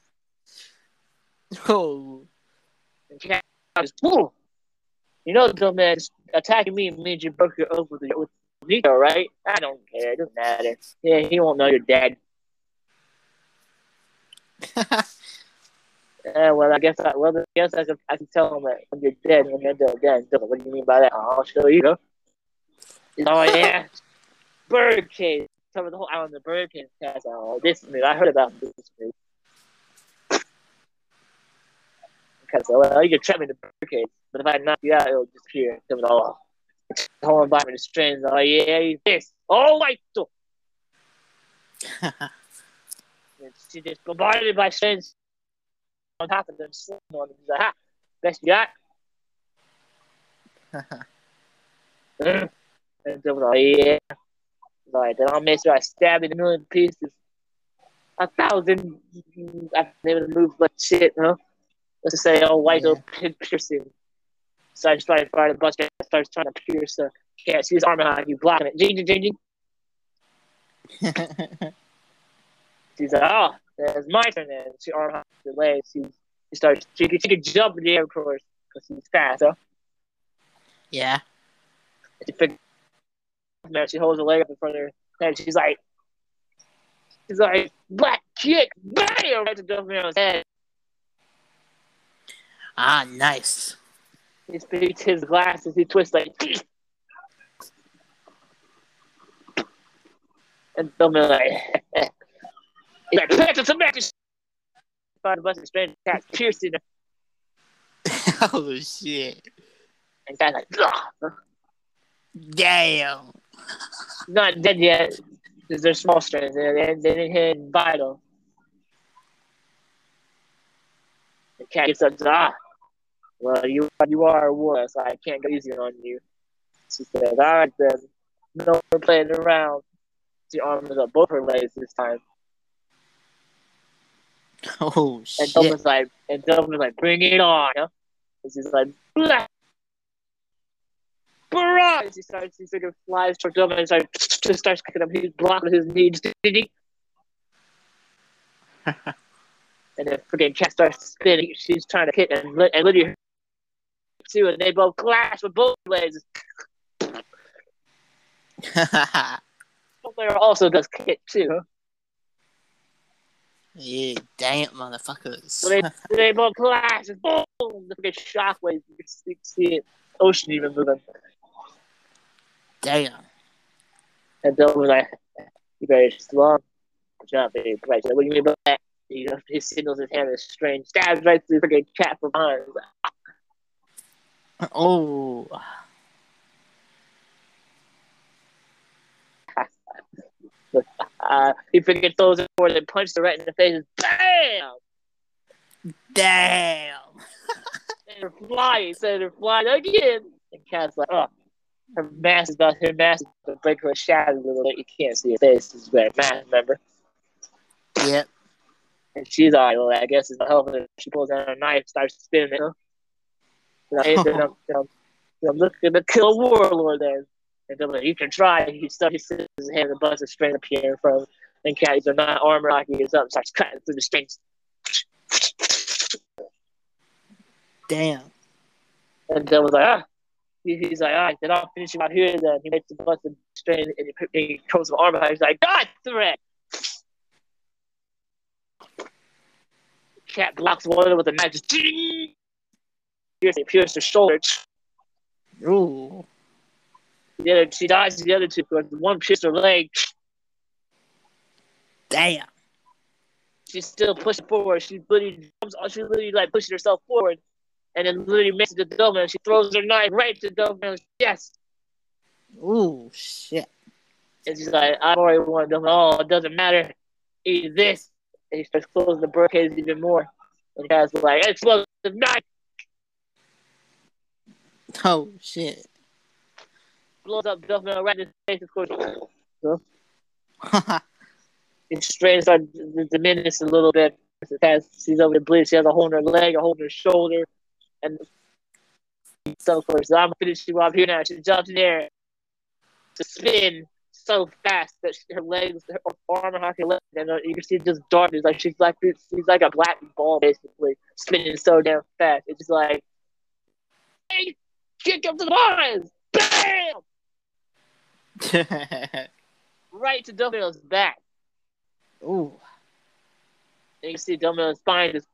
Oh, And Cat is. You know, dumbass attacking me means you broke your oath with, with Nico, right? I don't care. It doesn't matter. Yeah, he won't know you're dead. Yeah, well, I guess I well, I guess I can I can tell him that when you're dead, when you're dead, dead. What do you mean by that? I'll show you. Oh yeah, bird cage. Cover the whole island of bird cage. Cats. Oh, this movie. I heard about this movie. Because uh, well, you can trap me in the bird but if I knock you out, it'll disappear. Come on. The whole environment is strange. Oh yeah, he's this. Oh wait, so she just bombarded by strange on top of them. sitting on them. He's like, ha, best you got. And they were like, yeah. Like, then I'll make sure I stab it in a million pieces. A thousand. I've never moved like shit, huh? Let's just say, oh, white Yeah. old piercing. So I just started firing a bunch of starts trying to pierce the cat. See his armor on you, blocking it. Jing, jing, jing, jing. She's like, oh, it's my turn then. She arm hops her legs. She, she starts, she, can- she can jump in the air, of course, because she's fast, huh? yeah. She figures, man, she holds her leg up in front of her head. She's like, she's like, black kick, bam, right to Dumbledore's head. Ah, nice. He speaks his glasses. He twists like, and Dumbledore like, he's like, Patrick, some to find a bunch of strange cats piercing her. oh shit. And guy's like, Ugh. Damn. not dead yet. Because they're small strands. They, they, they didn't hit vital. The cat gets up ah, well, you, you are a war, so I can't go easy on you. She says, all right then. No more playing around. She arms up both her legs this time. Oh shit! And. Dumbledore's like, and Dumbledore's like, bring it on. Huh? And she's like, blah. Barrage! And she starts, she sort of flies towards Dumbledore and starts, just starts kicking him. He's blocking his knees. and then freaking cat starts spinning. She's trying to hit, and, and Lydia too, and they both clash with both legs. Dumbledore also does kick too. Yeah, damn motherfuckers. So they, they both clash, and boom! The freaking shockwaves. You can see, see it. Ocean even moving. Damn. And Dylan was like, you very strong. Job, baby. Right. So what do you mean by that? He, he signals his hand is strange. Stabs right through the freaking cat from behind. Like, Oh. Uh, he freaking throws it forward and punches her right in the face. Bam! Damn. And they're flying. So they're flying again. And Cat's like, oh. Her mask is about her mask is about to break her shadow a little bit. You can't see her face. It's is very mask, remember? Yep. And she's all right. Well, I guess it's helping her. She pulls out her knife, starts spinning it. And I'm, and I'm, and I'm, and I'm looking to kill warlord then. And I'm like, you can try. He starts he sits his hand, a bunch of string appearing from. And Caddies are not armor locking his up, starts cutting through the strings. Damn. And Dylan was like, ah. He, he's like, all right, then I'll finish him out here. Then he makes a bunch of string and he, he throws some armor. He's like, God threat. Cat blocks one with a knife. Just ding! Pierce, pierce her shoulder. Ooh. The other, she dies. The other two, because one pierced her leg. Damn. She's still pushing forward. She literally, jumps- she literally like pushing herself forward, and then literally makes it to Dumbledore. She throws her knife right to Dumbledore's chest, Ooh, shit. and she's like, "I've already won Dumbledore. Oh, it doesn't matter. Eat this." And he starts closing the birdcage even more. And the guy's like, "Explosive knife!" Oh, shit. Blows up Dumbledore right in his face. Of course, his strain starts to diminish a little bit. She has, she's over the bleed. She has a hole in her leg, a hole in her shoulder, and so of course I'm finishing off here now. She jumps in there to spin so fast that she, her legs, her arm and haki legs, and uh, you can see it just darkness. Like she's like she's like a black ball basically spinning so damn fast. It's just like, hey, kick up to the lines, bam, right to Dumbledore's back. Ooh. And you see Dumbledore's spine just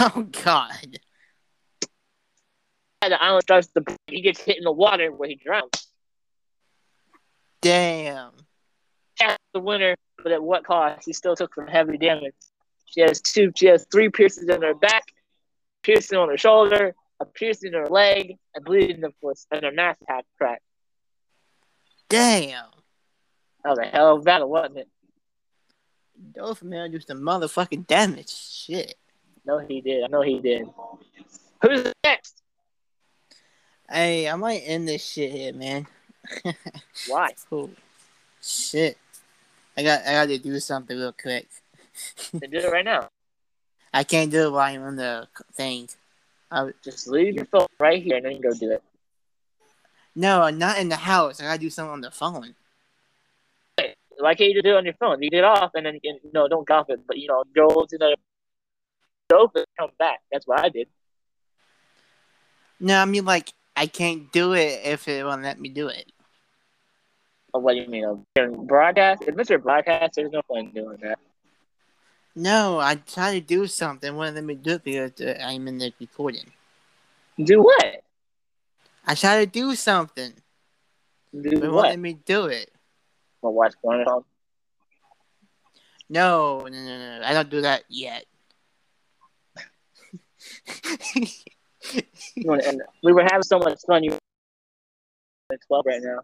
Oh, God. the island starts to. He gets hit in the water where he drowns. Damn. Cat's the winner, but at what cost? He still took some heavy damage. She has two. She has three piercings in her back, piercing on her shoulder, a piercing in her leg, and bleeding, of course, and her mask half cracked. Damn. That was a hell of a battle, wasn't it? Dolphin Man do some motherfucking damage. Shit. No, he did. I know he did. Who's next? Hey, I might end this shit here, man. Why? Oh, shit. I got I got to do something real quick. Do it right now. I can't do it while I'm on the thing. I, Just leave your phone right here, and then go do it. no, not in the house. I gotta do something on the phone. Why can't you do it on your phone? You get off and then you know don't golf it, but you know go to the open, come back. That's what I did. No, I mean like I can't do it if it won't let me do it. Oh, what do you mean? Uh, broadcast? If Mr. Broadcast, there's no point in doing that. No, I try to do something. It won't let me do it because uh, I'm in the recording. Do what? I try to do something, Do but what? let me do it. Well, watch porn. phone? No, no, no, no. I don't do that yet. You wanna end it? We were having so much fun. You at twelve right now.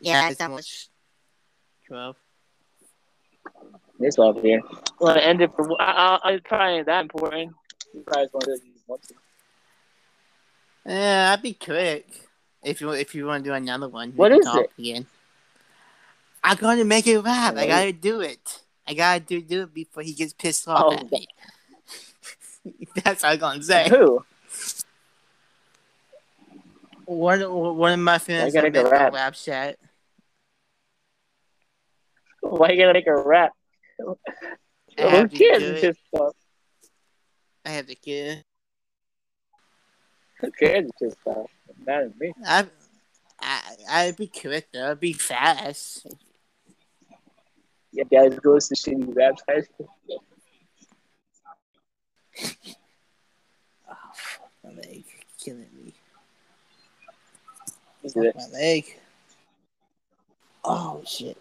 yeah, it's not much. Twelve. It's twelve here. Want to end it for? I, I, I probably ain't that important. You probably want to do it if want to. Yeah, I'd be quick. If you if you want to do another one, we What can is talk it? Again. I'm gonna make it rap. I gotta do it. I gotta do do it before he gets pissed off Oh, at me. That's what I'm gonna say. Who? One one of my friends gotta I go met rap. on rap chat. Why you gonna make a rap? I have to do it. I have the kid. Who cares? It's just stuff. Not me. I I I'd be quick though. I'd be fast. Yeah, guys goes to shitty websites. Oh, fuck my leg, killing me. Fuck my leg. Oh shit.